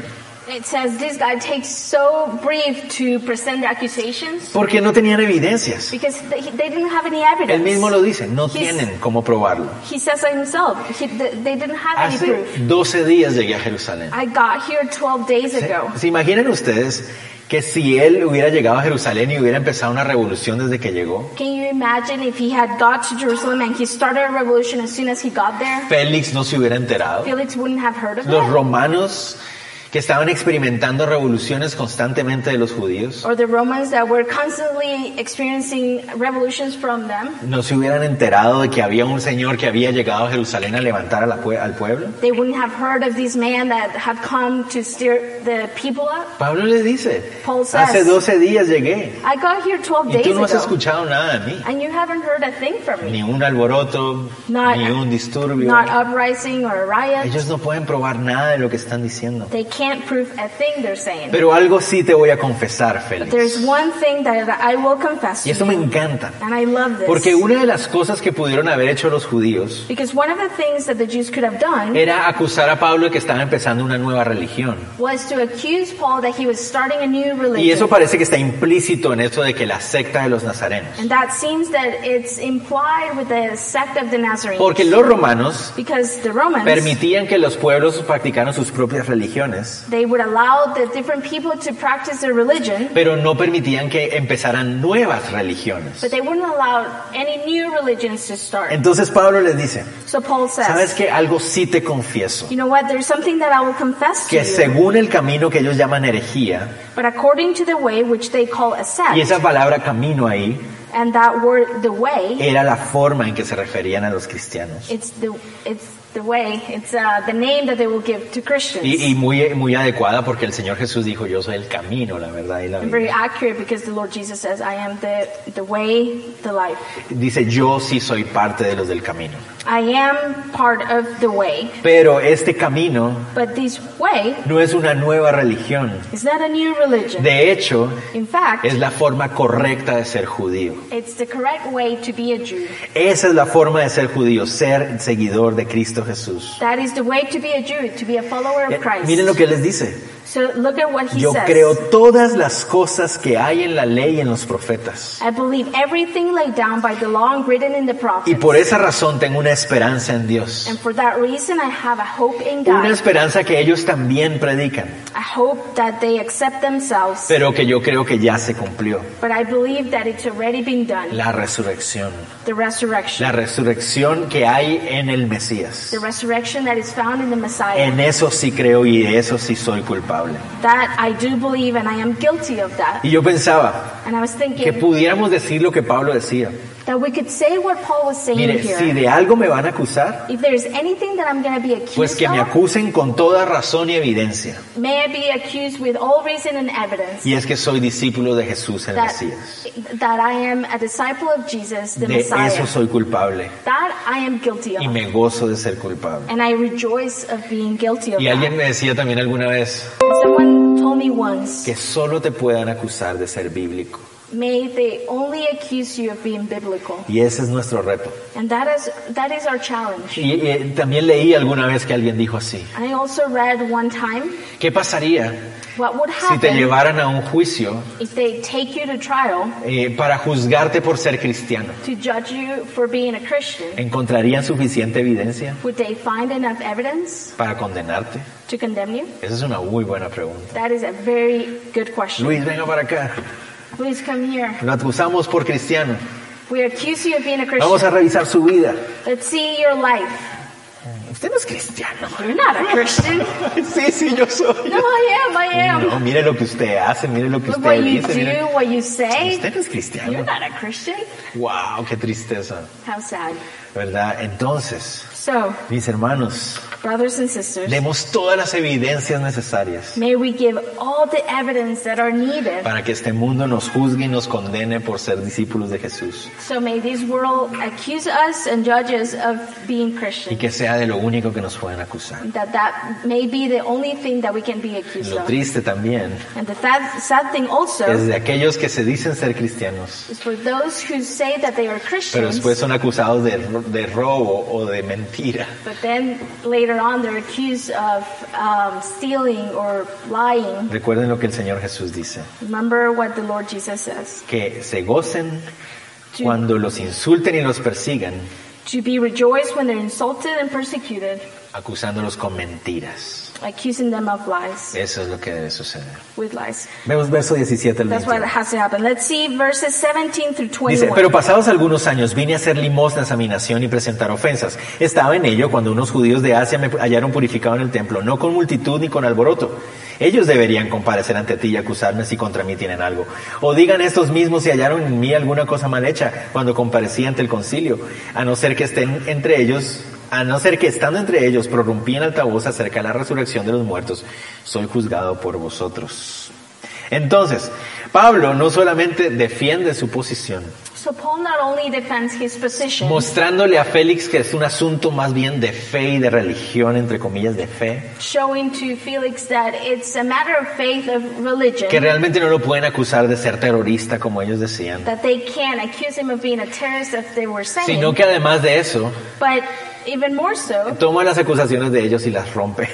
it says this guy takes so brief to present the accusations porque no tenían evidencias. because they, they didn't have any evidence. Él mismo lo dice, no tienen cómo probarlo. He says it himself. He, they they didn't have any Hace proof. 12 días llegué a Jerusalén. I got here 12 days ¿Se, ago. se imaginan ustedes que si él hubiera llegado a Jerusalén y hubiera empezado una revolución desde que llegó, Can you imagine if he had got to Jerusalem and he started a revolution as soon as he got there? Félix no se hubiera enterado? Felix wouldn't have heard of Los it. romanos que estaban experimentando revoluciones constantemente de los judíos Or the Romans that were constantly experiencing revolutions from them. no se hubieran enterado de que había un señor que había llegado a Jerusalén a levantar a la pue- al pueblo. They wouldn't have heard of this man that had come to steer the people up. Pablo les dice, Paul says, hace 12 días llegué I got here 12 y days tú no has ago. escuchado nada de mí. And you haven't heard a thing from me. Ni un alboroto, Not, ni un disturbio. not uprising or a riot. Ellos no pueden probar nada de lo que están diciendo. They can't prove a thing they're saying. Pero algo sí te voy a confesar, But there's Félix. one thing that I will confess Y eso me you. encanta. And I love this. Porque una de las cosas que pudieron haber hecho los judíos Because one of the things that the Jews could have done era acusar a Pablo de que estaba empezando una nueva religión. was to accuse Paul that he was starting a new religion. Y eso parece que está implícito en eso de que la secta de los nazarenos. and that seems that it's implied with the sect of the Nazarenes. Porque los romanos because the Romans, permitían que los pueblos practicaran sus propias religiones, they would allow the different people to practice their religion, pero no permitían que empezaran nuevas religiones. but they wouldn't allow any new religions to start. Entonces Pablo les dice, so Paul says, ¿sabes qué? Algo sí te confieso. you know what, there's something that I will confess to Que you. según el camino que ellos llaman herejía, But according to the way which they call a sect, y esa palabra camino ahí and that word, the way, era la forma en que se referían a los cristianos. it's the it's the way, it's uh, the name that they will give to Christians. Y, y muy, muy adecuada porque el Señor Jesús dijo, yo soy el camino, la verdad y la and very vida. accurate because the Lord Jesus says, "I am the the way, the life. Dice, yo sí soy parte de los del camino. I am part of the way." Pero este camino But this way no es una nueva religión. is not a new religion. De hecho, In fact, es la forma correcta de ser judío. it's the correct way to be a Jew. Esa es la forma de ser judío, ser seguidor de Cristo Jesús. That is the way to be a Jew, to be a follower Eh, of Christ. Miren lo que les dice. So look at what he Yo says. creo todas las cosas que hay en la ley y en los profetas. I believe everything laid down by the law and written in the Y prophets. por esa razón tengo una esperanza en Dios. And for that reason, I have a hope in Una God. esperanza que ellos también predican, I hope that they accept themselves. pero que yo creo que ya se cumplió. But I believe that it's already been done. La resurrección. The resurrection. La resurrección que hay en el Mesías. The resurrection that is found in the Messiah. En eso sí creo y de eso sí soy culpable. That I do believe and I am guilty of that. Y yo pensaba And I was que thinking pudiéramos decir lo que Pablo decía. That we could say what Paul was saying Mire, here. si de algo me van a acusar, If there's anything that I'm going to be accused pues que me of, acusen con toda razón y evidencia. may I be accused with all reason and evidence Y es que soy discípulo de Jesús el that, Mesías. that I am a disciple of Jesus, the De Messiah. eso soy culpable That I am guilty of. y me gozo de ser culpable. And I rejoice of being guilty of Y that. alguien me decía también alguna vez Someone told me once que solo te puedan acusar de ser bíblico. May they only accuse you of being biblical. Y ese es nuestro reto. And that is, that is our challenge. Y, y también leí alguna vez que alguien dijo así. I also read one time, ¿Qué pasaría what would si te happen llevaran a un juicio if they take you to trial eh, para juzgarte por ser cristiano? to judge you for being a Christian? ¿Encontrarían suficiente evidencia Would they find enough evidence para condenarte? to condemn you? Esa es una muy buena pregunta. That is a very good question. Luis, venga para acá. Please come here. Lo acusamos por cristiano. We accuse you of being a Vamos a Christian. revisar su vida. Let's see your life. Usted no es cristiano. You're not a Christian. <laughs> Sí, sí, yo soy. No, I am. I am. No, mire lo que usted hace, mire lo que Look what usted you dice. mire- do, what you say. Usted no es You're cristiano. not a Christian. Wow, qué tristeza. How sad. ¿Verdad? Entonces, So, mis hermanos, brothers and sisters, demos todas las evidencias necesarias may we give all the evidence that are needed. para que este mundo nos juzgue y nos condene por ser discípulos de Jesús. So may this world accuse us and judge us of being Y Christian. que sea de lo único que nos pueden acusar. That that may be the only thing that we can be accused Lo of. triste también And the sad, sad thing also es de aquellos que se dicen ser cristianos, is for those who say that they are pero Christians, después son acusados de, de robo o de mentira. But then later on they're accused of um, stealing or lying. Recuerden lo que el Señor Jesús dice, Remember what the Lord Jesus says. que se gocen cuando los insulten y los persigan, To be rejoiced when they're insulted and persecuted, acusándolos con mentiras. Accusing them of lies, Eso es lo que debe suceder. with lies. Vemos verso 17 al That's what 21. has to happen. Let's see verses 17 through Dice, 21. pero pasados algunos años vine a hacer limosnas a mi nación y presentar ofensas. Estaba en ello cuando unos judíos de Asia me hallaron purificado en el templo, no con multitud ni con alboroto. Ellos deberían comparecer ante ti y acusarme si contra mí tienen algo. O digan estos mismos si hallaron en mí alguna cosa mal hecha cuando comparecí ante el concilio, a no ser que estén entre ellos, a no ser que estando entre ellos prorrumpí en altavoz acerca de la resurrección de los muertos, soy juzgado por vosotros. Entonces, Pablo no solamente defiende su posición, So Paul not only defends his position, mostrándole a Félix que es un asunto más bien de fe y de religión, entre comillas, de fe, showing to Felix that it's a matter of faith, of religion, que realmente no lo pueden acusar de ser terrorista como ellos decían, that they can't accuse him of being a terrorist if they were saying. sino que además de eso, But even more so, toma las acusaciones de ellos y las rompe,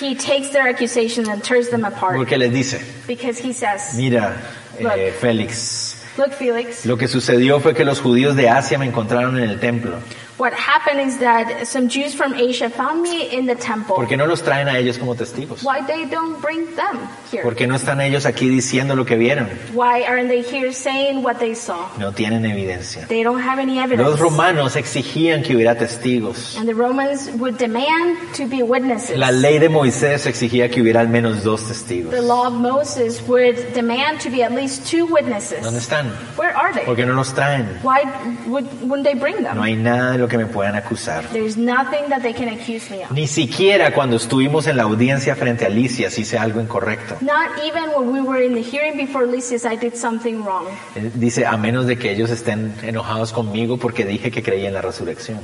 he takes their accusations and tears them apart. Porque les dice, because he says, mira, eh. Félix, Look, Felix, lo que sucedió fue que los judíos de Asia me encontraron en el templo, what happened is that some Jews from Asia found me in the temple. ¿por qué no los traen a ellos como testigos? Why they don't bring them here? ¿Por qué no están ellos aquí diciendo lo que vieron? Why aren't they here saying what they saw? No tienen evidencia. They don't have any evidence. Los romanos exigían que hubiera testigos. And the Romans would demand to be witnesses. La ley de Moisés exigía que hubiera al menos dos testigos. The law of Moses would demand to be at least two witnesses. ¿Dónde están? Where are they? ¿Por qué no los traen? Why would, wouldn't they bring them? No hay nada de lo que me puedan acusar. There's nothing that they can accuse me of. Ni siquiera cuando estuvimos en la audiencia frente a Alicia hice algo incorrecto. Not even when we were in the hearing before Lysias, I did something wrong. Eh, Dice, a menos de que ellos estén enojados conmigo porque dije que creía en la resurrección.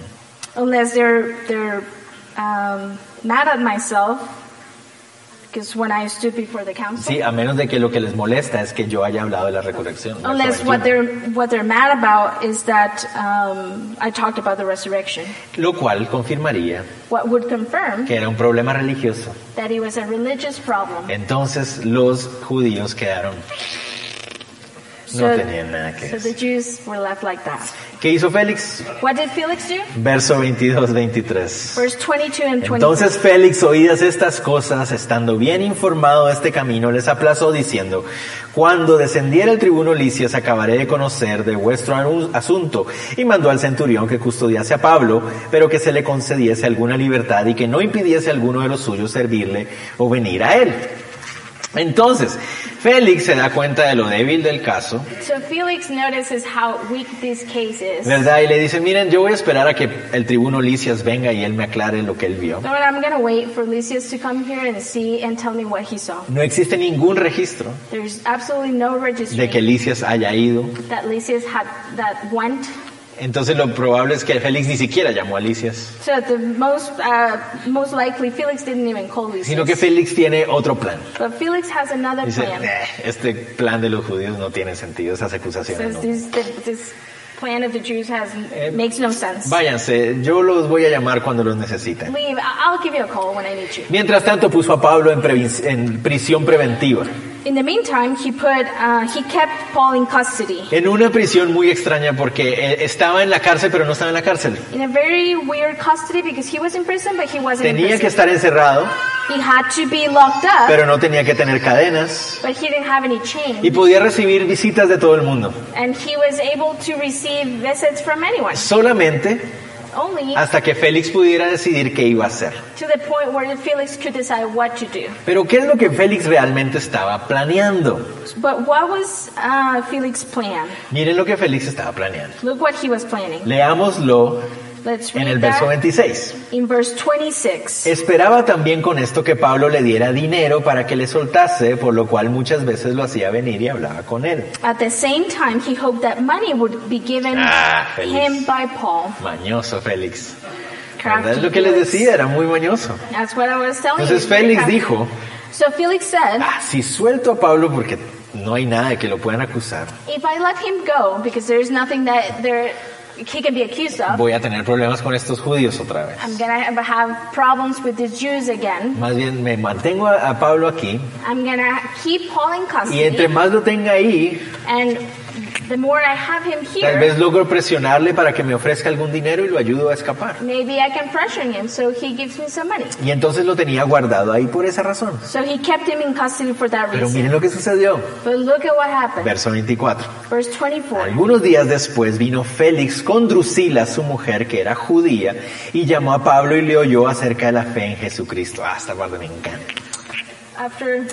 Unless they're, they're um, mad at myself, when I stood before the council. Sí, a menos de que lo que les molesta es que yo haya hablado de la resurrección. Verso Unless 21. what they're, what they're mad about is that um, I talked about the resurrection. Lo cual confirmaría What would confirm que era un problema religioso. that it was a religious problem. Entonces los judíos quedaron. No So- tenían nada que So the decir. Jews were left like that. ¿Qué hizo Félix? What did Felix do? Verso 22, 23. Verse 22 and 23. Entonces Félix, oídas estas cosas, estando bien informado de este camino, les aplazó diciendo, cuando descendiera el tribuno Licias acabaré de conocer de vuestro asunto. Y mandó al centurión que custodiase a Pablo, pero que se le concediese alguna libertad y que no impidiese a alguno de los suyos servirle o venir a él. Entonces, Félix se da cuenta de lo débil del caso, So Felix notices how weak this case is. ¿verdad? Y le dice, miren, yo voy a esperar a que el tribuno Licias venga y él me aclare lo que él vio. So I'm going to wait for Lysias to come here and see and tell me what he saw. No existe ningún registro There's absolutely no registry de que Licias haya ido that Lysias had that went Entonces lo probable es que Félix ni siquiera llamó a Licias, So the most, uh, most likely, Felix didn't even call sino que Félix tiene otro plan. But Felix has another Dice, plan. "Eh, este plan de los judíos no tiene sentido, esas acusaciones. Says no". this, this, plan of the Jews has Eh, makes no sense. Váyanse, yo los voy a llamar cuando los necesiten. Leave. I'll give you a call when I need you. Mientras tanto puso a Pablo en, en prisión preventiva, In the meantime, he put uh, he kept Paul in custody en una prisión muy extraña porque eh, estaba en la cárcel pero no estaba en la cárcel. in a very weird custody because he was in prison, but he wasn't in Tenía prison. que estar encerrado, He had to be locked up, pero no tenía que tener cadenas but he didn't have any y chains, podía recibir visitas de todo el mundo. and he was able to receive visits from anyone. Solamente Only hasta que Félix pudiera decidir qué iba a hacer. to the point where Felix could decide what to do. Pero ¿qué es lo que Félix realmente estaba planeando? But what was uh, plan? Miren lo que Félix estaba planeando. Look what he was planning. Leámoslo en el verso that 26. in verse 26. Esperaba también con esto que Pablo le diera dinero para que le soltase, por lo cual muchas veces lo hacía venir y hablaba con él. At the same time, he hoped that money would be given Ah, Felix. him by Paul. Mañoso Félix. ¿Verdad? Es lo que les decía, era muy mañoso. That's what I was telling Entonces Félix dijo, So Felix said, ah, si suelto a Pablo porque no hay nada de que lo puedan acusar, if I let him go, because there's nothing that there he can be accused of, voy a tener problemas con estos judíos otra vez. I'm gonna have, have problems with these Jews again. Más bien me mantengo a, a Pablo aquí I'm gonna keep Paul in custody. y entre más lo tenga ahí, and the more I have him tal here, vez logro presionarle para que me ofrezca algún dinero y lo ayudo a escapar. maybe I can pressure him so he gives me some money. Y entonces lo tenía guardado ahí por esa razón. So he kept him in custody for that Pero reason. miren lo que sucedió. But look at what happened. Verso 24. Verse 24. Algunos días después vino Félix con Drusila, su mujer, que era judía, y llamó a Pablo y le oyó acerca de la fe en Jesucristo. Ah, esta parte me encanta. After.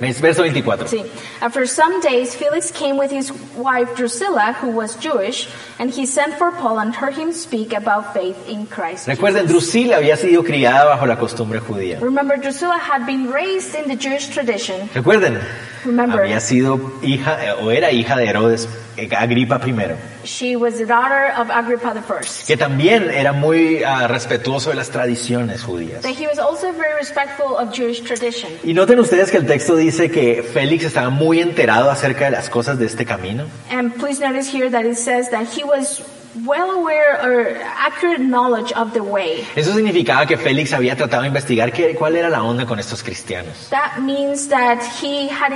Verso 24. See, after some days, Felix came with his wife Drusilla, who was Jewish, and he sent for Paul and heard him speak about faith in Christ. Recuerden. Drusila había sido criada bajo la costumbre judía. Remember, Drusilla had been raised in the Jewish tradition. Recuerden, Remember, había sido hija eh, o era hija de Herodes eh, Agripa I, she was the daughter of Agrippa First. que también era muy ah, respetuoso de las tradiciones judías. That he was also very respectful of Jewish tradition. Y noten ustedes que el texto dice que Félix estaba muy enterado acerca de las cosas de este camino. And please notice here that it says that he was well aware or accurate knowledge of the way. Eso significaba que Félix había tratado de investigar qué, cuál era la onda con estos cristianos. That means that he had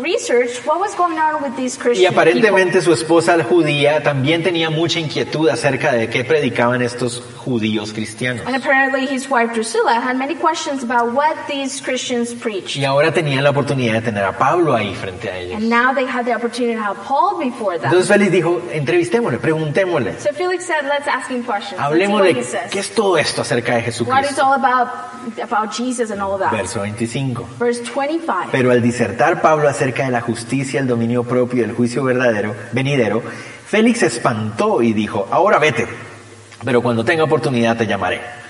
researched what was going on with these Y Christian aparentemente su esposa judía también tenía mucha inquietud acerca de qué predicaban estos judíos cristianos. people. And apparently his wife Drusilla had many questions about what these Christians preached. Y ahora tenían la oportunidad de tener a Pablo ahí frente a ellos. And now they had the opportunity to have Paul before them. Entonces Félix dijo, entrevistémosle, preguntémosle, So Felix said, let's ask him questions. Hablemosle, he says. ¿qué es todo esto acerca de Jesucristo? all about, about Jesus and all that. Verso 25. Verse 25. Pero al disertar Pablo acerca de la justicia, el dominio propio y el juicio verdadero, venidero, Félix se espantó y dijo, ahora vete, pero cuando tenga oportunidad te llamaré.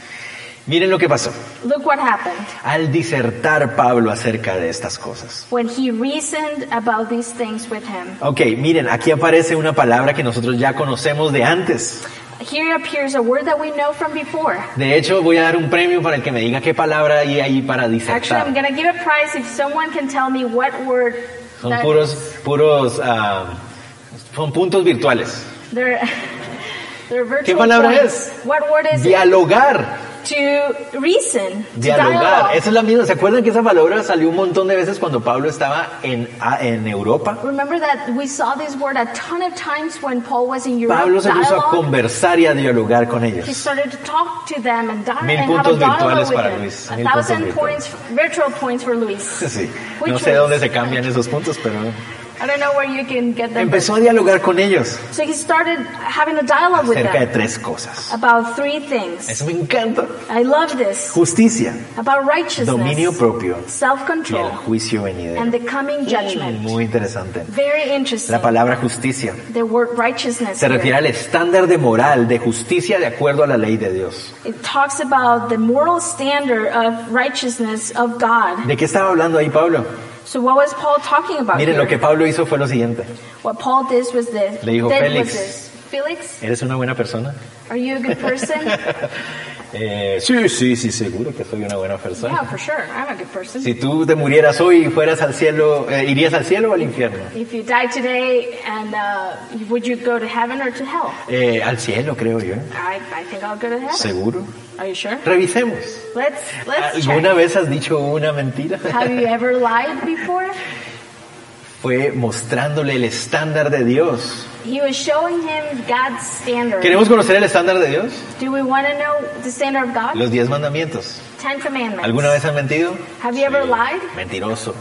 Miren lo que pasó. Look what happened. Al disertar Pablo acerca de estas cosas. When he reasoned about these things with him. Ok, miren, aquí aparece una palabra que nosotros ya conocemos de antes. Here appears a word that we know from before. De hecho, voy a dar un premio para el que me diga qué palabra hay ahí para Actually, disertar. I'm going to give a prize if someone can tell me what word. Son that puros, is. puros, ah, son puntos virtuales. They're, <laughs> they're virtual ¿Qué palabra points. es? What word is it? To reason. To Dialogar. dialogue. Esa es la misma. ¿Se acuerdan que esa palabra salió un montón de veces cuando Pablo estaba en, en Europa? Remember that we saw this word a ton of times when Paul was in Europe. Pablo se puso a dialogue. conversar y a dialogar con He ellos. started to talk to them and, di- Mil and have a puntos dialogue virtuales para. Luis, A mil puntos thousand virtuales. points, virtual points for Luis. <laughs> Sí. No sé dónde se cambian esos puntos, pero I don't know where you can get them. empezó a dialogar con ellos So he started having a dialogue with acerca de them tres cosas. about three things. Eso me encanta. I love this. Justicia, About righteousness, dominio propio y el juicio venidero. and the coming judgment. Muy interesante. Very interesting. La palabra justicia The word righteousness se refiere here. al estándar de moral, de justicia de acuerdo a la ley de Dios. It talks about the moral standard of righteousness of God. ¿De qué estaba hablando ahí Pablo? So what was Paul talking about Miren, here? lo que Pablo hizo fue lo siguiente. What Paul did was this. Le dijo, Félix. Felix, ¿Eres una buena persona? are you a good person? <laughs> Eh, sí, sí, sí, seguro que soy una buena persona. yeah, for sure. I'm a good person. Si tú te murieras hoy y fueras al cielo, eh, ¿irías al cielo o al infierno? If you died today, and uh, would you go to heaven or to hell? Eh, al cielo, creo yo. I, I think I'll go to heaven. ¿Seguro? Are you sure? Revisemos. Let's let's ¿Alguna check. vez has dicho una mentira? Have you ever <laughs> lied before? Fue mostrándole el estándar de Dios. He was showing him God's standard. ¿Queremos conocer el estándar de Dios? Do we want to know the standard of God? Los diez mandamientos. Ten commandments. ¿Alguna vez has mentido? Have you ever lied? Mentiroso.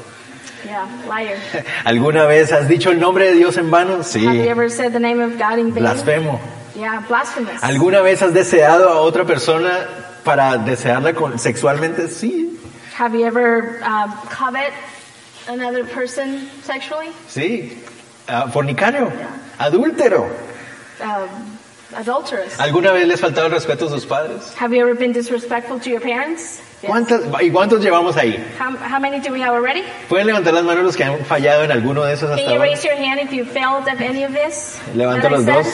Yeah, liar. <laughs> ¿Alguna vez has dicho el nombre de Dios en vano? Sí. Have you ever said the name of God in vain? Blasfemo. Yeah, blasphemous. ¿Alguna vez has deseado a otra persona para desearla sexualmente? Sí. Have you ever um, covet another person sexually? Sí. Ah, fornicario. Adúltero. Um, adulterous. ¿Alguna vez les faltado el respeto a sus padres? Have you ever been disrespectful to your parents? Yes. ¿Cuántas, ¿Y cuántos llevamos ahí? How, how many do we have already? ¿Pueden levantar las manos los que han fallado en alguno de esos Can hasta you ahora? raise your hand if you failed at any of this? Levanto los dos.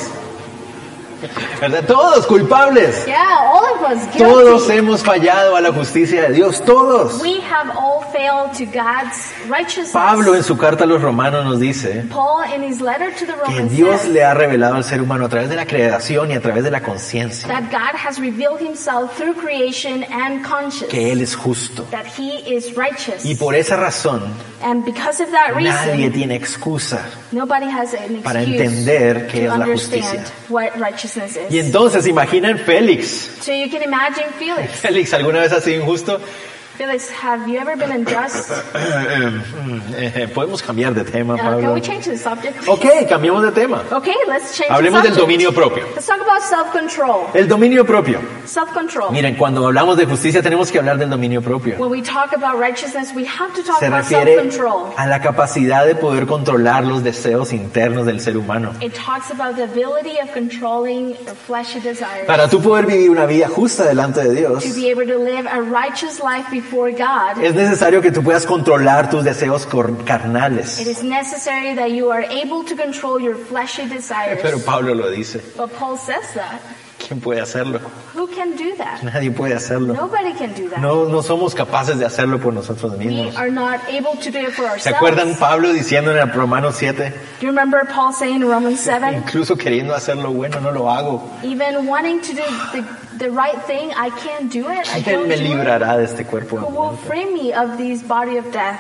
<laughs> ¿Verdad? Todos culpables. Yeah, all of us guilty. Todos hemos fallado a la justicia de Dios. Todos. We have all failed to God's righteousness. Pablo en su carta a los romanos nos dice Paul in his letter to the que Romans Dios says le ha revelado al ser humano a través de la creación y a través de la conciencia que Él es justo. That he is righteous. Y por esa razón and because of that nadie reason, tiene excusa. nobody has an para excuse entender qué es la justicia. what righteousness. Y entonces imaginen Félix. so you can imagine Felix. Félix, ¿alguna vez ha sido injusto? Felix, have you ever been unjust? <coughs> Eh, Podemos cambiar de tema, Uh, can Pablo. we change the subject? Ok, cambiemos de tema. Okay, let's change Hablemos the del dominio propio. Let's talk about self-control. El dominio propio. Self-control. Miren, cuando hablamos de justicia tenemos que hablar del dominio propio. When we talk about righteousness, we have to talk Se about self-control. a la capacidad de poder controlar los deseos internos del ser humano. It talks about the ability of controlling the fleshy desires. Para tú poder vivir una vida justa delante de Dios, to be able to live a righteous life before God, es necesario que tú puedas controlar tus deseos carnales. it is necessary that you are able to control your fleshy desires. Pero Pablo lo dice. But Paul says that. ¿Quién puede hacerlo? Who can do that? Nadie puede hacerlo. Nobody can do that. No, no somos capaces de hacerlo por nosotros We mismos. are not able to do it for ¿Se ourselves. acuerdan Pablo diciendo en Romanos 7? Do you remember Paul saying in Romans 7? Incluso queriendo hacer lo bueno, no lo hago. Even wanting to do the, the right thing, I can't do it. ¿Quién me librará de este cuerpo? Who will free me of this body of death?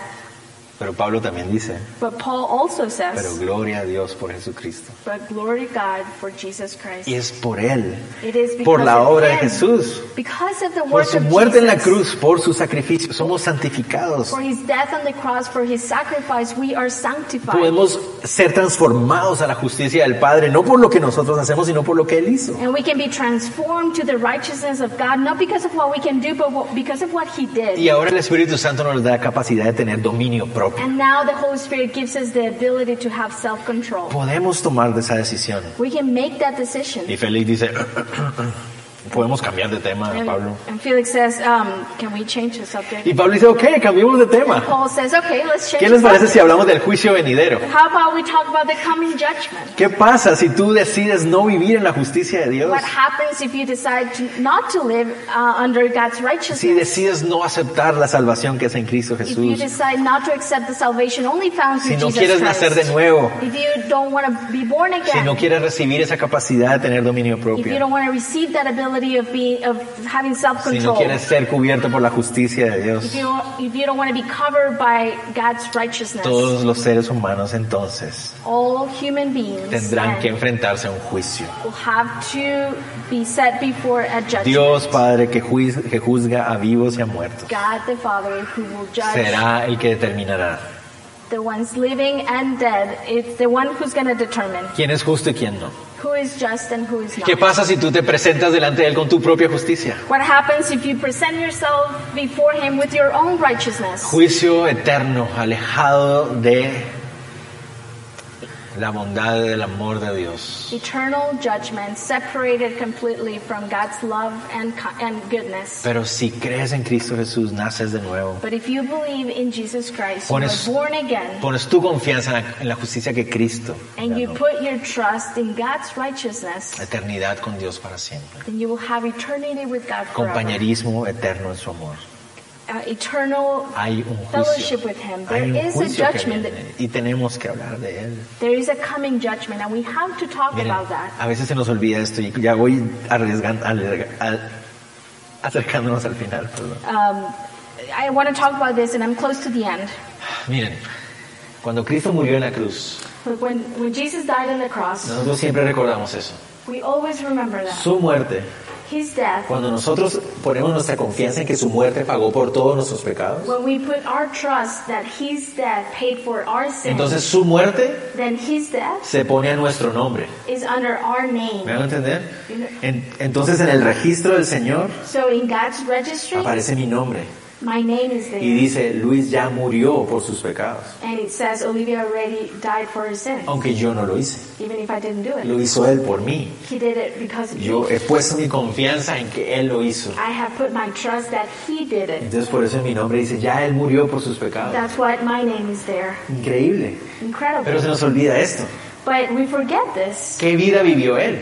Pero Pablo también dice, But Paul also pero says, gloria a Dios por Jesucristo. but glory God for Jesus Christ. Y es por Él, It is por la of obra de him, Jesús, Because of the por su of muerte en la Jesus, cruz, por su sacrificio. Somos santificados. for his death on the cross, for his sacrifice, we are sanctified. Podemos ser transformados a la justicia del Padre, no por lo que nosotros hacemos, sino por lo que Él hizo. And we can be transformed to the righteousness of God, not because of what we can do, but because of what he did. Y ahora el Espíritu Santo nos da la capacidad de tener dominio propio. And now the Holy Spirit gives us the ability to have self-control. Podemos tomar esa decisión. We can make that decision. Y Félix dice, <clears throat> podemos cambiar de tema, And, Pablo. and Felix says, um, can we change the subject? Y Pablo dice, ok, cambiemos de tema. Paul says, okay, let's change ¿Qué the les parece subject. si hablamos del juicio venidero? How about we talk about the coming judgment? ¿Qué pasa si tú decides no vivir en la justicia de Dios? What happens if you decide to, not to live uh, under God's Si decides no aceptar la salvación que es en Cristo If you Jesús. decide not to accept the salvation only found Si no Jesus quieres Christ. nacer de nuevo. If you don't want to be born Si again. no quieres recibir esa capacidad de tener dominio if you propio. don't want to receive that ability of being of having Si no self-control. quieres ser cubierto por la justicia de if Dios. you don't, if you don't want to be covered by God's righteousness. Todos los seres humanos entonces all human beings tendrán then que enfrentarse a un juicio. will have to be set before a judgment. Dios Padre que, juiz- que juzga a vivos y a muertos God the Father who will judge será el que determinará the ones living and dead. It's the one who's going to determine quién es justo y quién no. Who is just and who is not. ¿Qué pasa si tú te presentas delante de Él con tu propia justicia? What happens if you present yourself before Him with your own righteousness? Juicio eterno, alejado de la bondad del amor de Dios. eternal judgment, separated completely from God's love and, and goodness. Pero si crees en Cristo Jesús, naces de nuevo. But if you believe in Jesus Christ, you are Pones, born again, pones tu confianza en la, en la justicia que Cristo and you put your trust in God's righteousness, Eternidad con Dios para siempre. then you will have eternity with God forever. Compañerismo eterno en su amor. Eternal Hay un fellowship with Him. Hay There un is a juicio que judgment. that- viene y tenemos que hablar de él. There is a coming judgment, and we have to talk Miren, about that. a veces se nos olvida esto y ya voy arriesgando, alerga- al- acercándonos al final. perdón. Um, I want to talk about this, and I'm close to the end. Miren, cuando Cristo murió en la cruz, But when, when Jesus died on the cross, nosotros siempre recordamos eso. we always remember that. Su muerte, His death, cuando nosotros ponemos nuestra confianza en que su muerte pagó por todos nuestros pecados, when we put our trust that His death paid for our sins, entonces su muerte then His death se pone a nuestro nombre. is under our ¿Me name. van a entender? En- entonces en el registro del Señor So in God's registry, aparece mi nombre my name is y there. dice, Luis ya murió por sus pecados, And it says Olivia already died for her sins, aunque yo no lo hice. even if I didn't do it. Lo hizo él por mí. He did it because of Yo he puesto mi confianza en que él lo hizo. I have put my trust that He did it. Entonces por eso mi nombre dice, ya él murió por sus pecados. That's why my name is there. Increíble. Incredible. Pero se nos olvida esto. But we forget this. ¿Qué vida vivió él?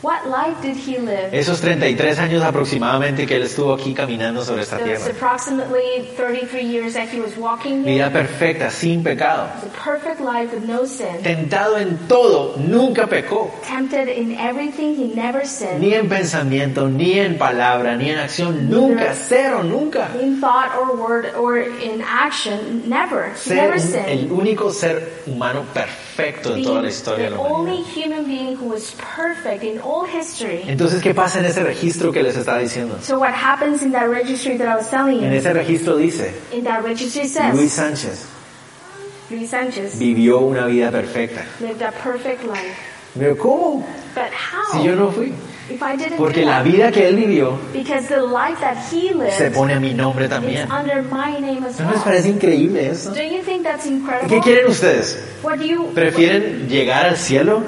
What life did he live? Esos 33 años aproximadamente que él estuvo aquí caminando sobre esta Those tierra. approximately 33 years that he was walking here. Vida perfecta, sin pecado. The perfect life with no sin. Tentado en todo, nunca pecó. Tempted in everything, he never sinned. Ni en pensamiento, ni en palabra, ni en acción. Nunca, cero, nunca. In thought or word or in action, never. He Ser never un- sinned. el único ser humano perfecto en Being toda la historia de la humanidad. Entonces, ¿qué pasa en ese registro que les estaba diciendo? So what happens in that registry that I was telling En you? ese registro dice, In that registry Luis Sánchez Luis vivió una vida perfecta. lived a perfect life. Pero ¿cómo? But how? Si yo no fui. Porque la vida que él vivió Because the life that he se pone a mi nombre también. under my name as ¿No les well. parece increíble eso? Do you think that's ¿Qué incredible? quieren ustedes? What do you ¿Prefieren llegar al cielo?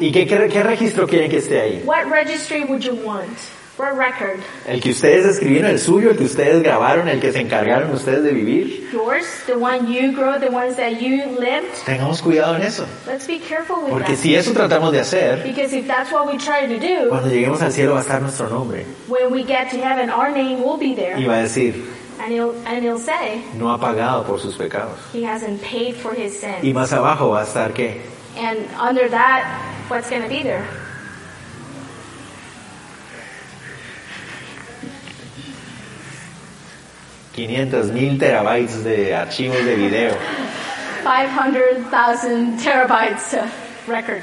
¿Y qué, qué, qué registro quieren que esté ahí? Record? ¿El que ustedes escribieron, el suyo, el que ustedes grabaron, el que se encargaron ustedes de vivir? Yours? The one you grew, the ones that you lived? Tengamos cuidado en eso. Let's be careful with Porque that. si eso tratamos de hacer, Because if that's what we try to do, cuando lleguemos al cielo va a estar nuestro nombre. when we get to heaven, our name will be Y there. va a decir, And he'll, and he'll say, no ha pagado por sus pecados. he hasn't paid for his sin. Y más abajo va a estar qué? And under that, what's going to be there? $500 mil terabytes de archivos de video. 500,000 terabytes of record.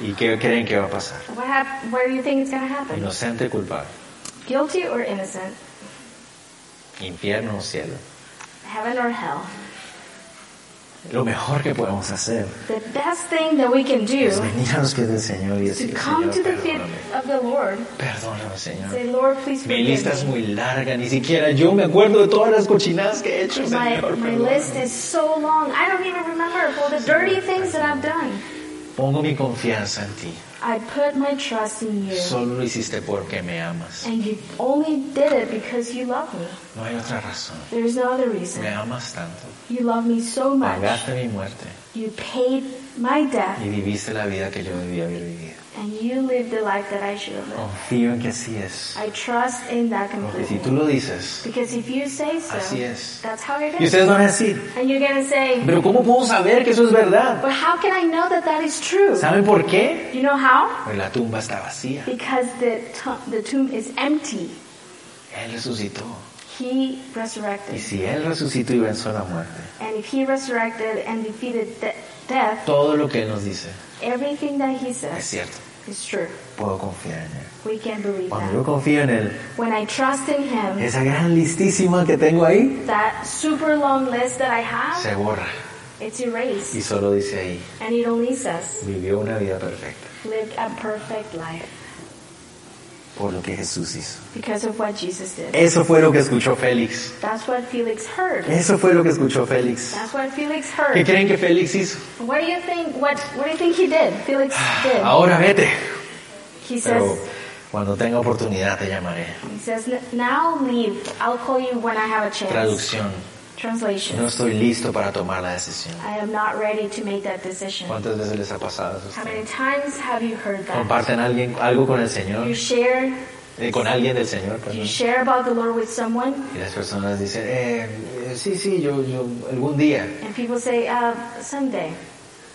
¿Y qué creen que va a pasar? What, hap- what do you think is going to happen? Inocente o culpable. Guilty or innocent? Infierno o cielo. Heaven or hell? Lo mejor que podemos hacer The best thing that we can do es venir a los pies del Señor y is to decir, come Señor, to the feet perdóname. of the Lord. Perdóname, Señor. Say, Lord, please Mi lista es muy larga, ni siquiera yo me acuerdo de todas las cochinadas que he hecho, My, Señor. my perdóname. list is so long. I don't even remember all the dirty things that I've done. Pongo mi confianza en ti. I put my trust in you. Solo lo hiciste porque me amas. And you only did it because you love me. No hay otra razón. There's no other reason. Me amas tanto. You love me so much. Pagaste mi muerte You paid my death y viviste la vida que yo debía haber vivido. And you lived the life that I should have lived. Confío en que así es. I trust in that Porque si completely. tú lo dices, Because if you say so, Así es. that's how it y ustedes van a decir, And you're to say, pero ¿cómo puedo saber que eso es verdad? but how can I know that that is true? ¿Saben por qué? You know how? Pues la tumba está vacía. Because the, the tomb is empty. Él resucitó. He Y resurrected. si Él resucitó y venció la muerte, And if he resurrected and defeated de- death, todo lo que Él nos dice everything that he es says cierto. is true. Puedo confiar en Él. We can believe Cuando yo that. confío en Él, When I trust in him, esa gran listísima que tengo ahí that super long list that I have, se borra. it's erased. Y solo dice ahí, And it only says, vivió una vida perfecta. lived a perfect life. Por lo que Jesús hizo. because of what Jesus did. Eso fue lo que escuchó Félix. That's what Felix heard. Eso fue lo que escuchó Félix. That's what Felix ¿Qué heard. creen que Félix hizo? What do you think? What What do you think he did? Felix did. Ahora vete. He Pero says. cuando tenga oportunidad te llamaré. He says, "Now leave. I'll call you when I have a chance." Traducción. Translation. No estoy listo para tomar la decisión. I am not ready to make that decision. ¿Cuántas veces les ha pasado eso? How many times have you heard that? ¿Comparten alguien, algo con el Señor? You share, Eh, con alguien del Señor, you share about the Lord with someone, Y las personas dicen, eh, eh, sí, sí, yo, yo, algún día. and people say, uh, "Someday."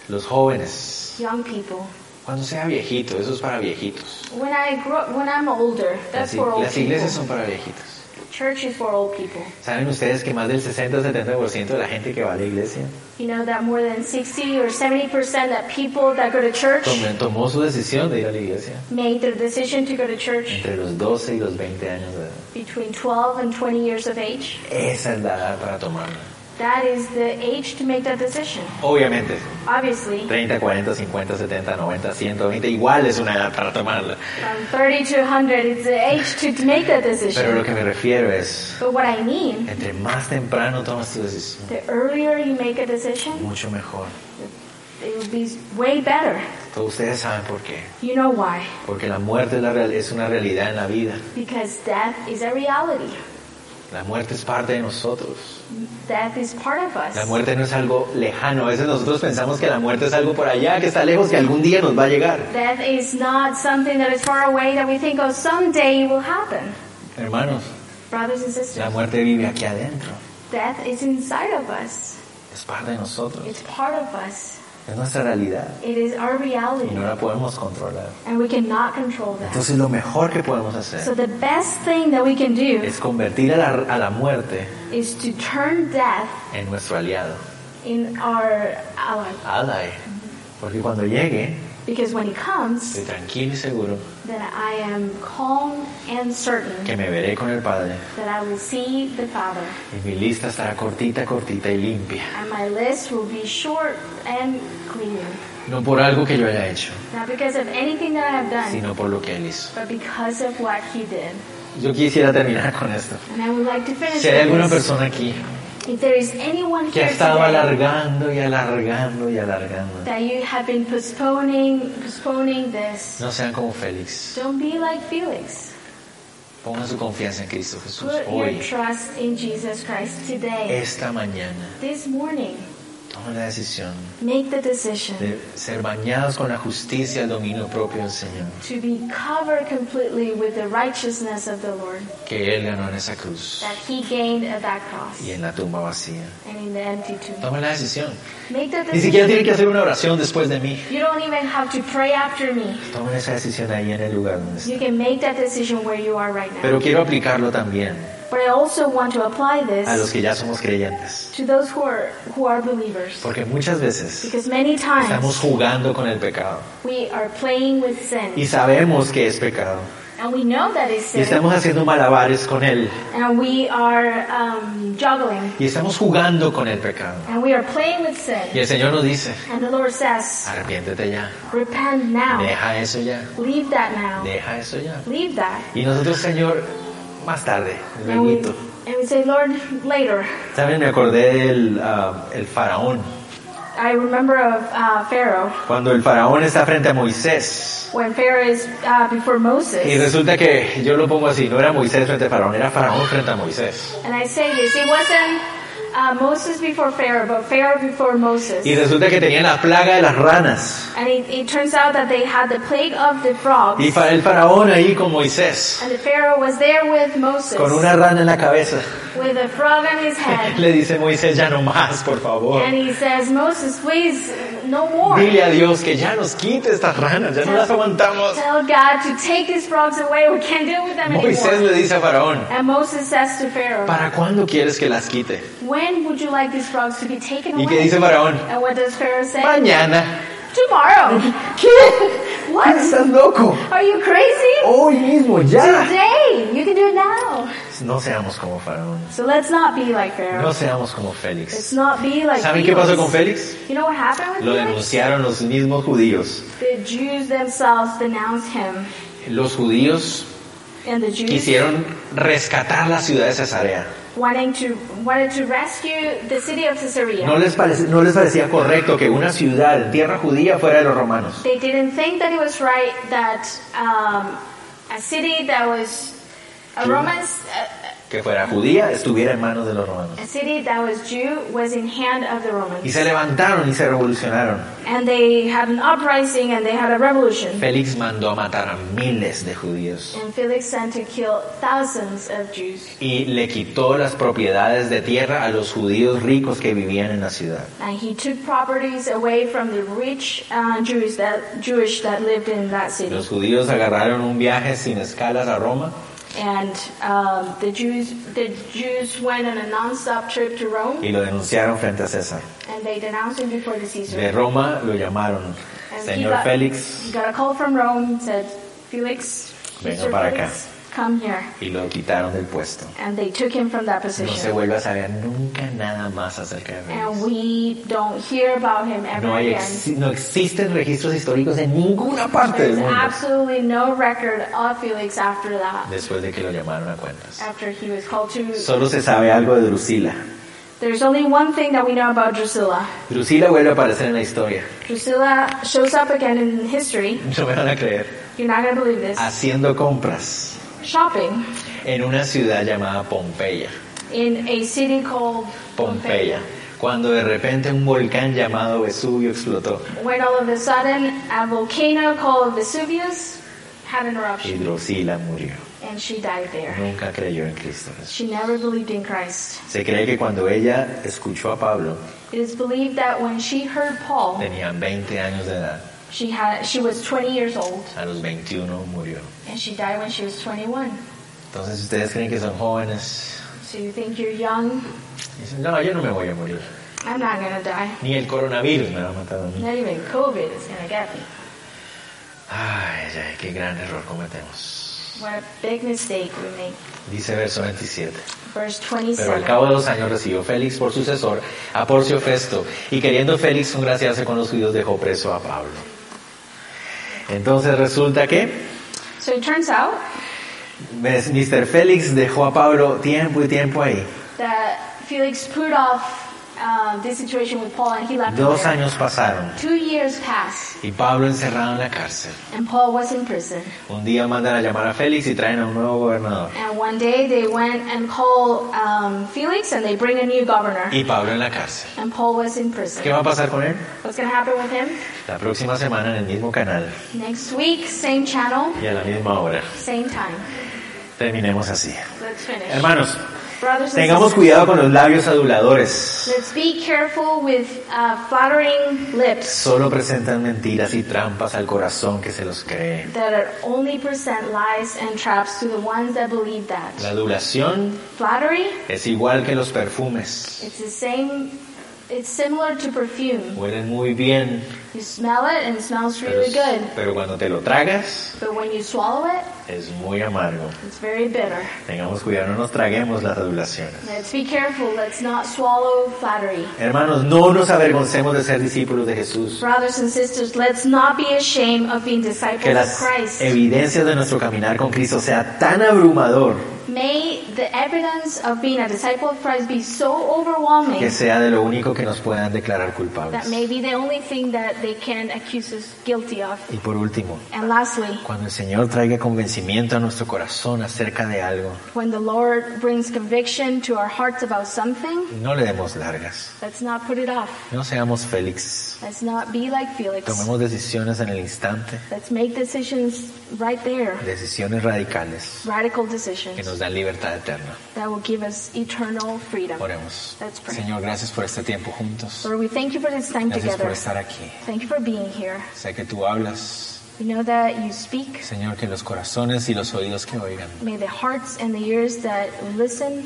Los jóvenes, Young people. cuando sea viejito, eso es para viejitos. When I grow, when I'm older, Las, that's i- for old las iglesias son people. para viejitos. Church is for old people. ¿Saben ustedes que más del 60-70% de la gente que va a la iglesia You know that more than 60 or 70 percent of people that go to church tomó, tomó su decisión de ir a la iglesia made their decision to go to church entre los 12 y los 20 años de edad? between 12 and 20 years of age? Esa es la edad para tomarla. That is the age to make that decision. Obviamente, Obviously, 30, 40, 50, 70, 90, 120, igual es una edad para tomarla. from 30 to 100, it's the age to, to make that Pero lo decision. que me refiero es, But what I mean, entre más temprano tomas tu decisión, the earlier you make a decision, mucho mejor. it will be way better. Todos ustedes saben por qué. You know why? Porque la muerte es, la real- es una realidad en la vida. Because death is a reality. La muerte es parte de nosotros. Death is part of us. La muerte no es algo lejano. A veces nosotros pensamos que la muerte es algo por allá, que está lejos, que algún día nos va a llegar. Death is not something that is far away that we think, oh, someday it will happen. Hermanos, Brothers and la sisters, muerte vive aquí adentro. death is inside of us. Es parte de nosotros. It's part of us. Es nuestra realidad. It is our Y reality. no la podemos controlar. And we cannot control that. Entonces lo mejor que podemos So hacer the best thing that we can do es convertir a la, a la muerte is to turn death en nuestro aliado. in our ally. Ally. Porque cuando llegue, Because when he comes, estoy tranquilo y seguro then I am calm and certain que me veré con el Padre. that I will see the Father. Y mi lista estará cortita, cortita y limpia. And my list will be short and clean. No por algo que yo haya hecho, Not because of anything that I have done, sino por lo que Él hizo. but because of what he did. Yo quisiera terminar con esto. And I would like to finish Si hay alguna persona aquí If there is anyone que ha estado today alargando y alargando y alargando, that you have been postponing, postponing this, no sean como Félix. don't be like Felix. Pongan su confianza en Cristo Jesús Put your hoy, trust in Jesus Christ today. esta mañana. This morning, Tomen la decisión make the decision de ser bañados con la justicia y el dominio propio del Señor to be covered completely with the righteousness of the Lord que Él ganó en esa cruz that he gained at that cross y en la tumba vacía. and in the empty tomb. Tomen la decisión. Make the Ni siquiera tienen decision. que hacer una oración después de mí. You don't even have to pray after me. Tomen esa decisión ahí en el lugar donde You están. can make that decision where you are right now. Pero quiero aplicarlo también But I also want to apply a los this que ya somos creyentes. to those who are who are believers. Porque muchas veces Because many estamos times jugando con el pecado we are playing with sin. y sabemos que es pecado. And we know that it's Y sin. estamos haciendo malabares con él And we are um, juggling. y estamos jugando con el pecado. And we are playing with Y sin. el Señor nos dice, And the Lord says, arrepiéntete ya, repent now. deja eso ya, Leave that now. deja eso ya. Leave that. Y nosotros, Señor, más tarde, And we, luego. and we say, Lord, later. ¿Saben? Me acordé del ah, el faraón. I remember of uh, Pharaoh. Cuando el faraón está frente a Moisés. When Pharaoh is uh, before Y Moses. resulta que yo lo pongo así, no era Moisés frente a faraón, era faraón frente a Moisés. And I say this, it wasn't uh, Moses before Pharaoh, but Pharaoh before Moses. Y resulta que tenían la plaga de las ranas. And it, it turns out that they had the plague of the frogs. Y el faraón ahí con Moisés, And the Pharaoh was there with Moses. con una rana en la cabeza. With a frog on his head. <laughs> Le dice Moisés, ya no más, por favor. And he says, Moses, please, no more. Dile a Dios que ya nos quite estas ranas, ya no las aguantamos. Tell God to take these frogs away. We can't deal with them Moisés anymore. le dice a faraón, And Moses says to Pharaoh, ¿para cuándo quieres que las quite? When would you like these frogs to be taken ¿Y away? qué dice faraón? And what does Pharaoh say? Mañana. Tomorrow. <laughs> ¿Qué? What? ¿Estás loco? Are you crazy? Hoy mismo, ya. Today. You can do it now. No seamos como faraón. So let's not be like No Pharaoh. seamos como Let's Félix. not be like ¿Saben qué Felix. pasó con Félix? You know what happened with Lo Felix? denunciaron los mismos judíos. The Jews themselves denounced him. Los judíos And the Jews quisieron rescatar la ciudad de Cesarea. Wanting to, wanted to rescue the city of Caesarea. No les, parece- no les parecía correcto que una ciudad en tierra judía fuera de los romanos. They didn't think that it was right that um, a city that was a Roman, Que fuera judía estuviera en manos de los romanos. a city that was Jew was in hand of the Y Romans. se levantaron y se revolucionaron. And they had an uprising and they had a revolution. Félix mandó a matar a miles de judíos And Felix sent to kill thousands of Jews. y le quitó las propiedades de tierra a los judíos ricos que vivían en la ciudad. And he took properties away from the rich uh, Jews that Jewish that lived in that city. Los judíos agarraron un viaje sin escalas a Roma And um, the Jews the Jews went on a non-stop trip to Rome, y lo denunciaron frente a César. and they denounced him before the Caesar. De Roma lo llamaron, Señor Félix, He got a call from Rome, said, Felix, Venga para Felix, come here. y lo quitaron del puesto. And they took him from that No se position. vuelve a saber nunca nada más acerca de And Félix. we don't hear about him ever No, hay again. exi- no existen registros históricos en ninguna parte del There's mundo absolutely no record of Felix after that, después de que lo llamaron a cuentas. after he was called to. Solo se sabe algo de Drusila. There's only one thing that we know about Drusilla. Drusila vuelve a aparecer en la historia. Drusilla shows up again in history. No me van a creer. You're not going to believe this. Haciendo compras Shopping en una ciudad llamada Pompeya. in a city called Pompeya. Cuando de repente un volcán llamado Vesubio explotó When all of a sudden a volcano called Vesuvius had an y eruption Drusila murió. and she died there. Nunca creyó en Cristo. She never believed in Christ. Se cree que cuando ella escuchó a Pablo, It is believed that when she heard Paul, tenía 20 años de edad. She had she was 20 years old A los 21 murió. and she died when she was 21. Entonces ustedes creen que son jóvenes. So you think you're young? Dicen, no, yo no me voy a morir. I'm not gonna die. Ni el coronavirus me va a matar a mí. Not even COVID is gonna get me. Ay, ay, qué gran error cometemos. What a big mistake we make. Dice verso 27. Verse Pero al 27. cabo de dos años recibió Félix por sucesor a Porcio Festo, y queriendo Félix congraciarse con los judíos dejó preso a Pablo. Entonces resulta que So it turns out Mr. Félix dejó a Pablo tiempo y tiempo ahí. that Felix put off this situation with Paul and he left him Dos años pasaron Two years passed y Pablo encerrado en la cárcel. and Paul was in prison. Un día mandan a llamar a Félix y traen a un nuevo gobernador. And one day they went and called um, Felix and they bring a new governor. Y Pablo en la cárcel. And Paul was in ¿Qué prison. va a pasar con él? What's going to happen with him? La próxima semana en el mismo canal Next week, same channel, y a la misma hora. same time. Terminemos así. Let's finish. Hermanos, tengamos cuidado con los labios aduladores. let's be careful with uh, flattering lips Solo presentan mentiras y trampas al corazón que se los cree. that are only present lies and traps to the ones that believe that. La adulación Flattery, es igual que los perfumes. it's the same, it's similar to perfume. Huelen muy bien, You smell it and it smells pero, really good, pero cuando te lo tragas but when you swallow it, es muy amargo. it's very bitter. Tengamos cuidado, no nos traguemos las adulaciones. Let's be careful. Let's not swallow flattery. Hermanos, no nos avergoncemos de ser discípulos de Jesús. Brothers and sisters, let's not be ashamed of being Que disciples of las Christ. evidencias de nuestro caminar con Cristo sea tan abrumador May the evidence of being a disciple of Christ be so overwhelming que sea de lo único que nos puedan declarar that culpables. may be the only thing that they can accuse us guilty of. Y por último, And lastly, cuando el Señor traiga convencimiento a nuestro corazón acerca de algo, when the Lord brings conviction to our hearts about something, no le demos largas. let's not put it off. No seamos Félix. Let's not be like Felix. Tomemos decisiones en el instante, Let's make decisions right there, decisiones radicales radical que decisions nos dan libertad eterna. that will give us eternal freedom. Oremos. Let's pray. Señor, gracias por este tiempo juntos. Lord, we thank you for this time Gracias por estar aquí. Thank you for being here. Sé que tú hablas, We know that you speak. Señor, que los corazones y los oídos que oigan May the hearts and the ears that listen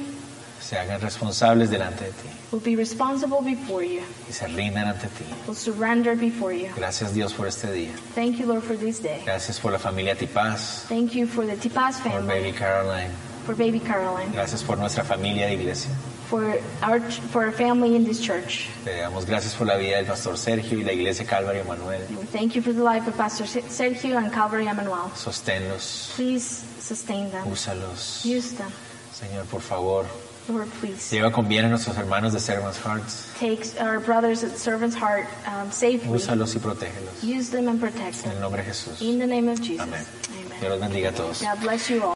se hagan responsables delante de ti will be responsible before you, y se rindan ante ti. will surrender before you. Gracias Dios por este día. Thank you, Lord, for this day. Gracias por la familia Tipaz, Thank you for the Tipas por family, Baby Caroline. For baby Caroline, Gracias por nuestra familia de iglesia. for our for our family in this church. Te damos gracias por la vida del pastor Sergio y la iglesia Calvary Emanuel. We thank you for the life of Pastor Sergio and Calvary Emmanuel. Sosténlos, Please sustain them. úsalos. Use them. Señor, por favor, Lord, please. lleva con bien a nuestros hermanos de Servants Hearts. Take our brothers at Servant's Heart um, safely. Úsalos y protégelos. Use them and protect En them. el nombre de Jesús. In the name of Jesus. Amén. Amen. Dios los bendiga a todos. God bless you all.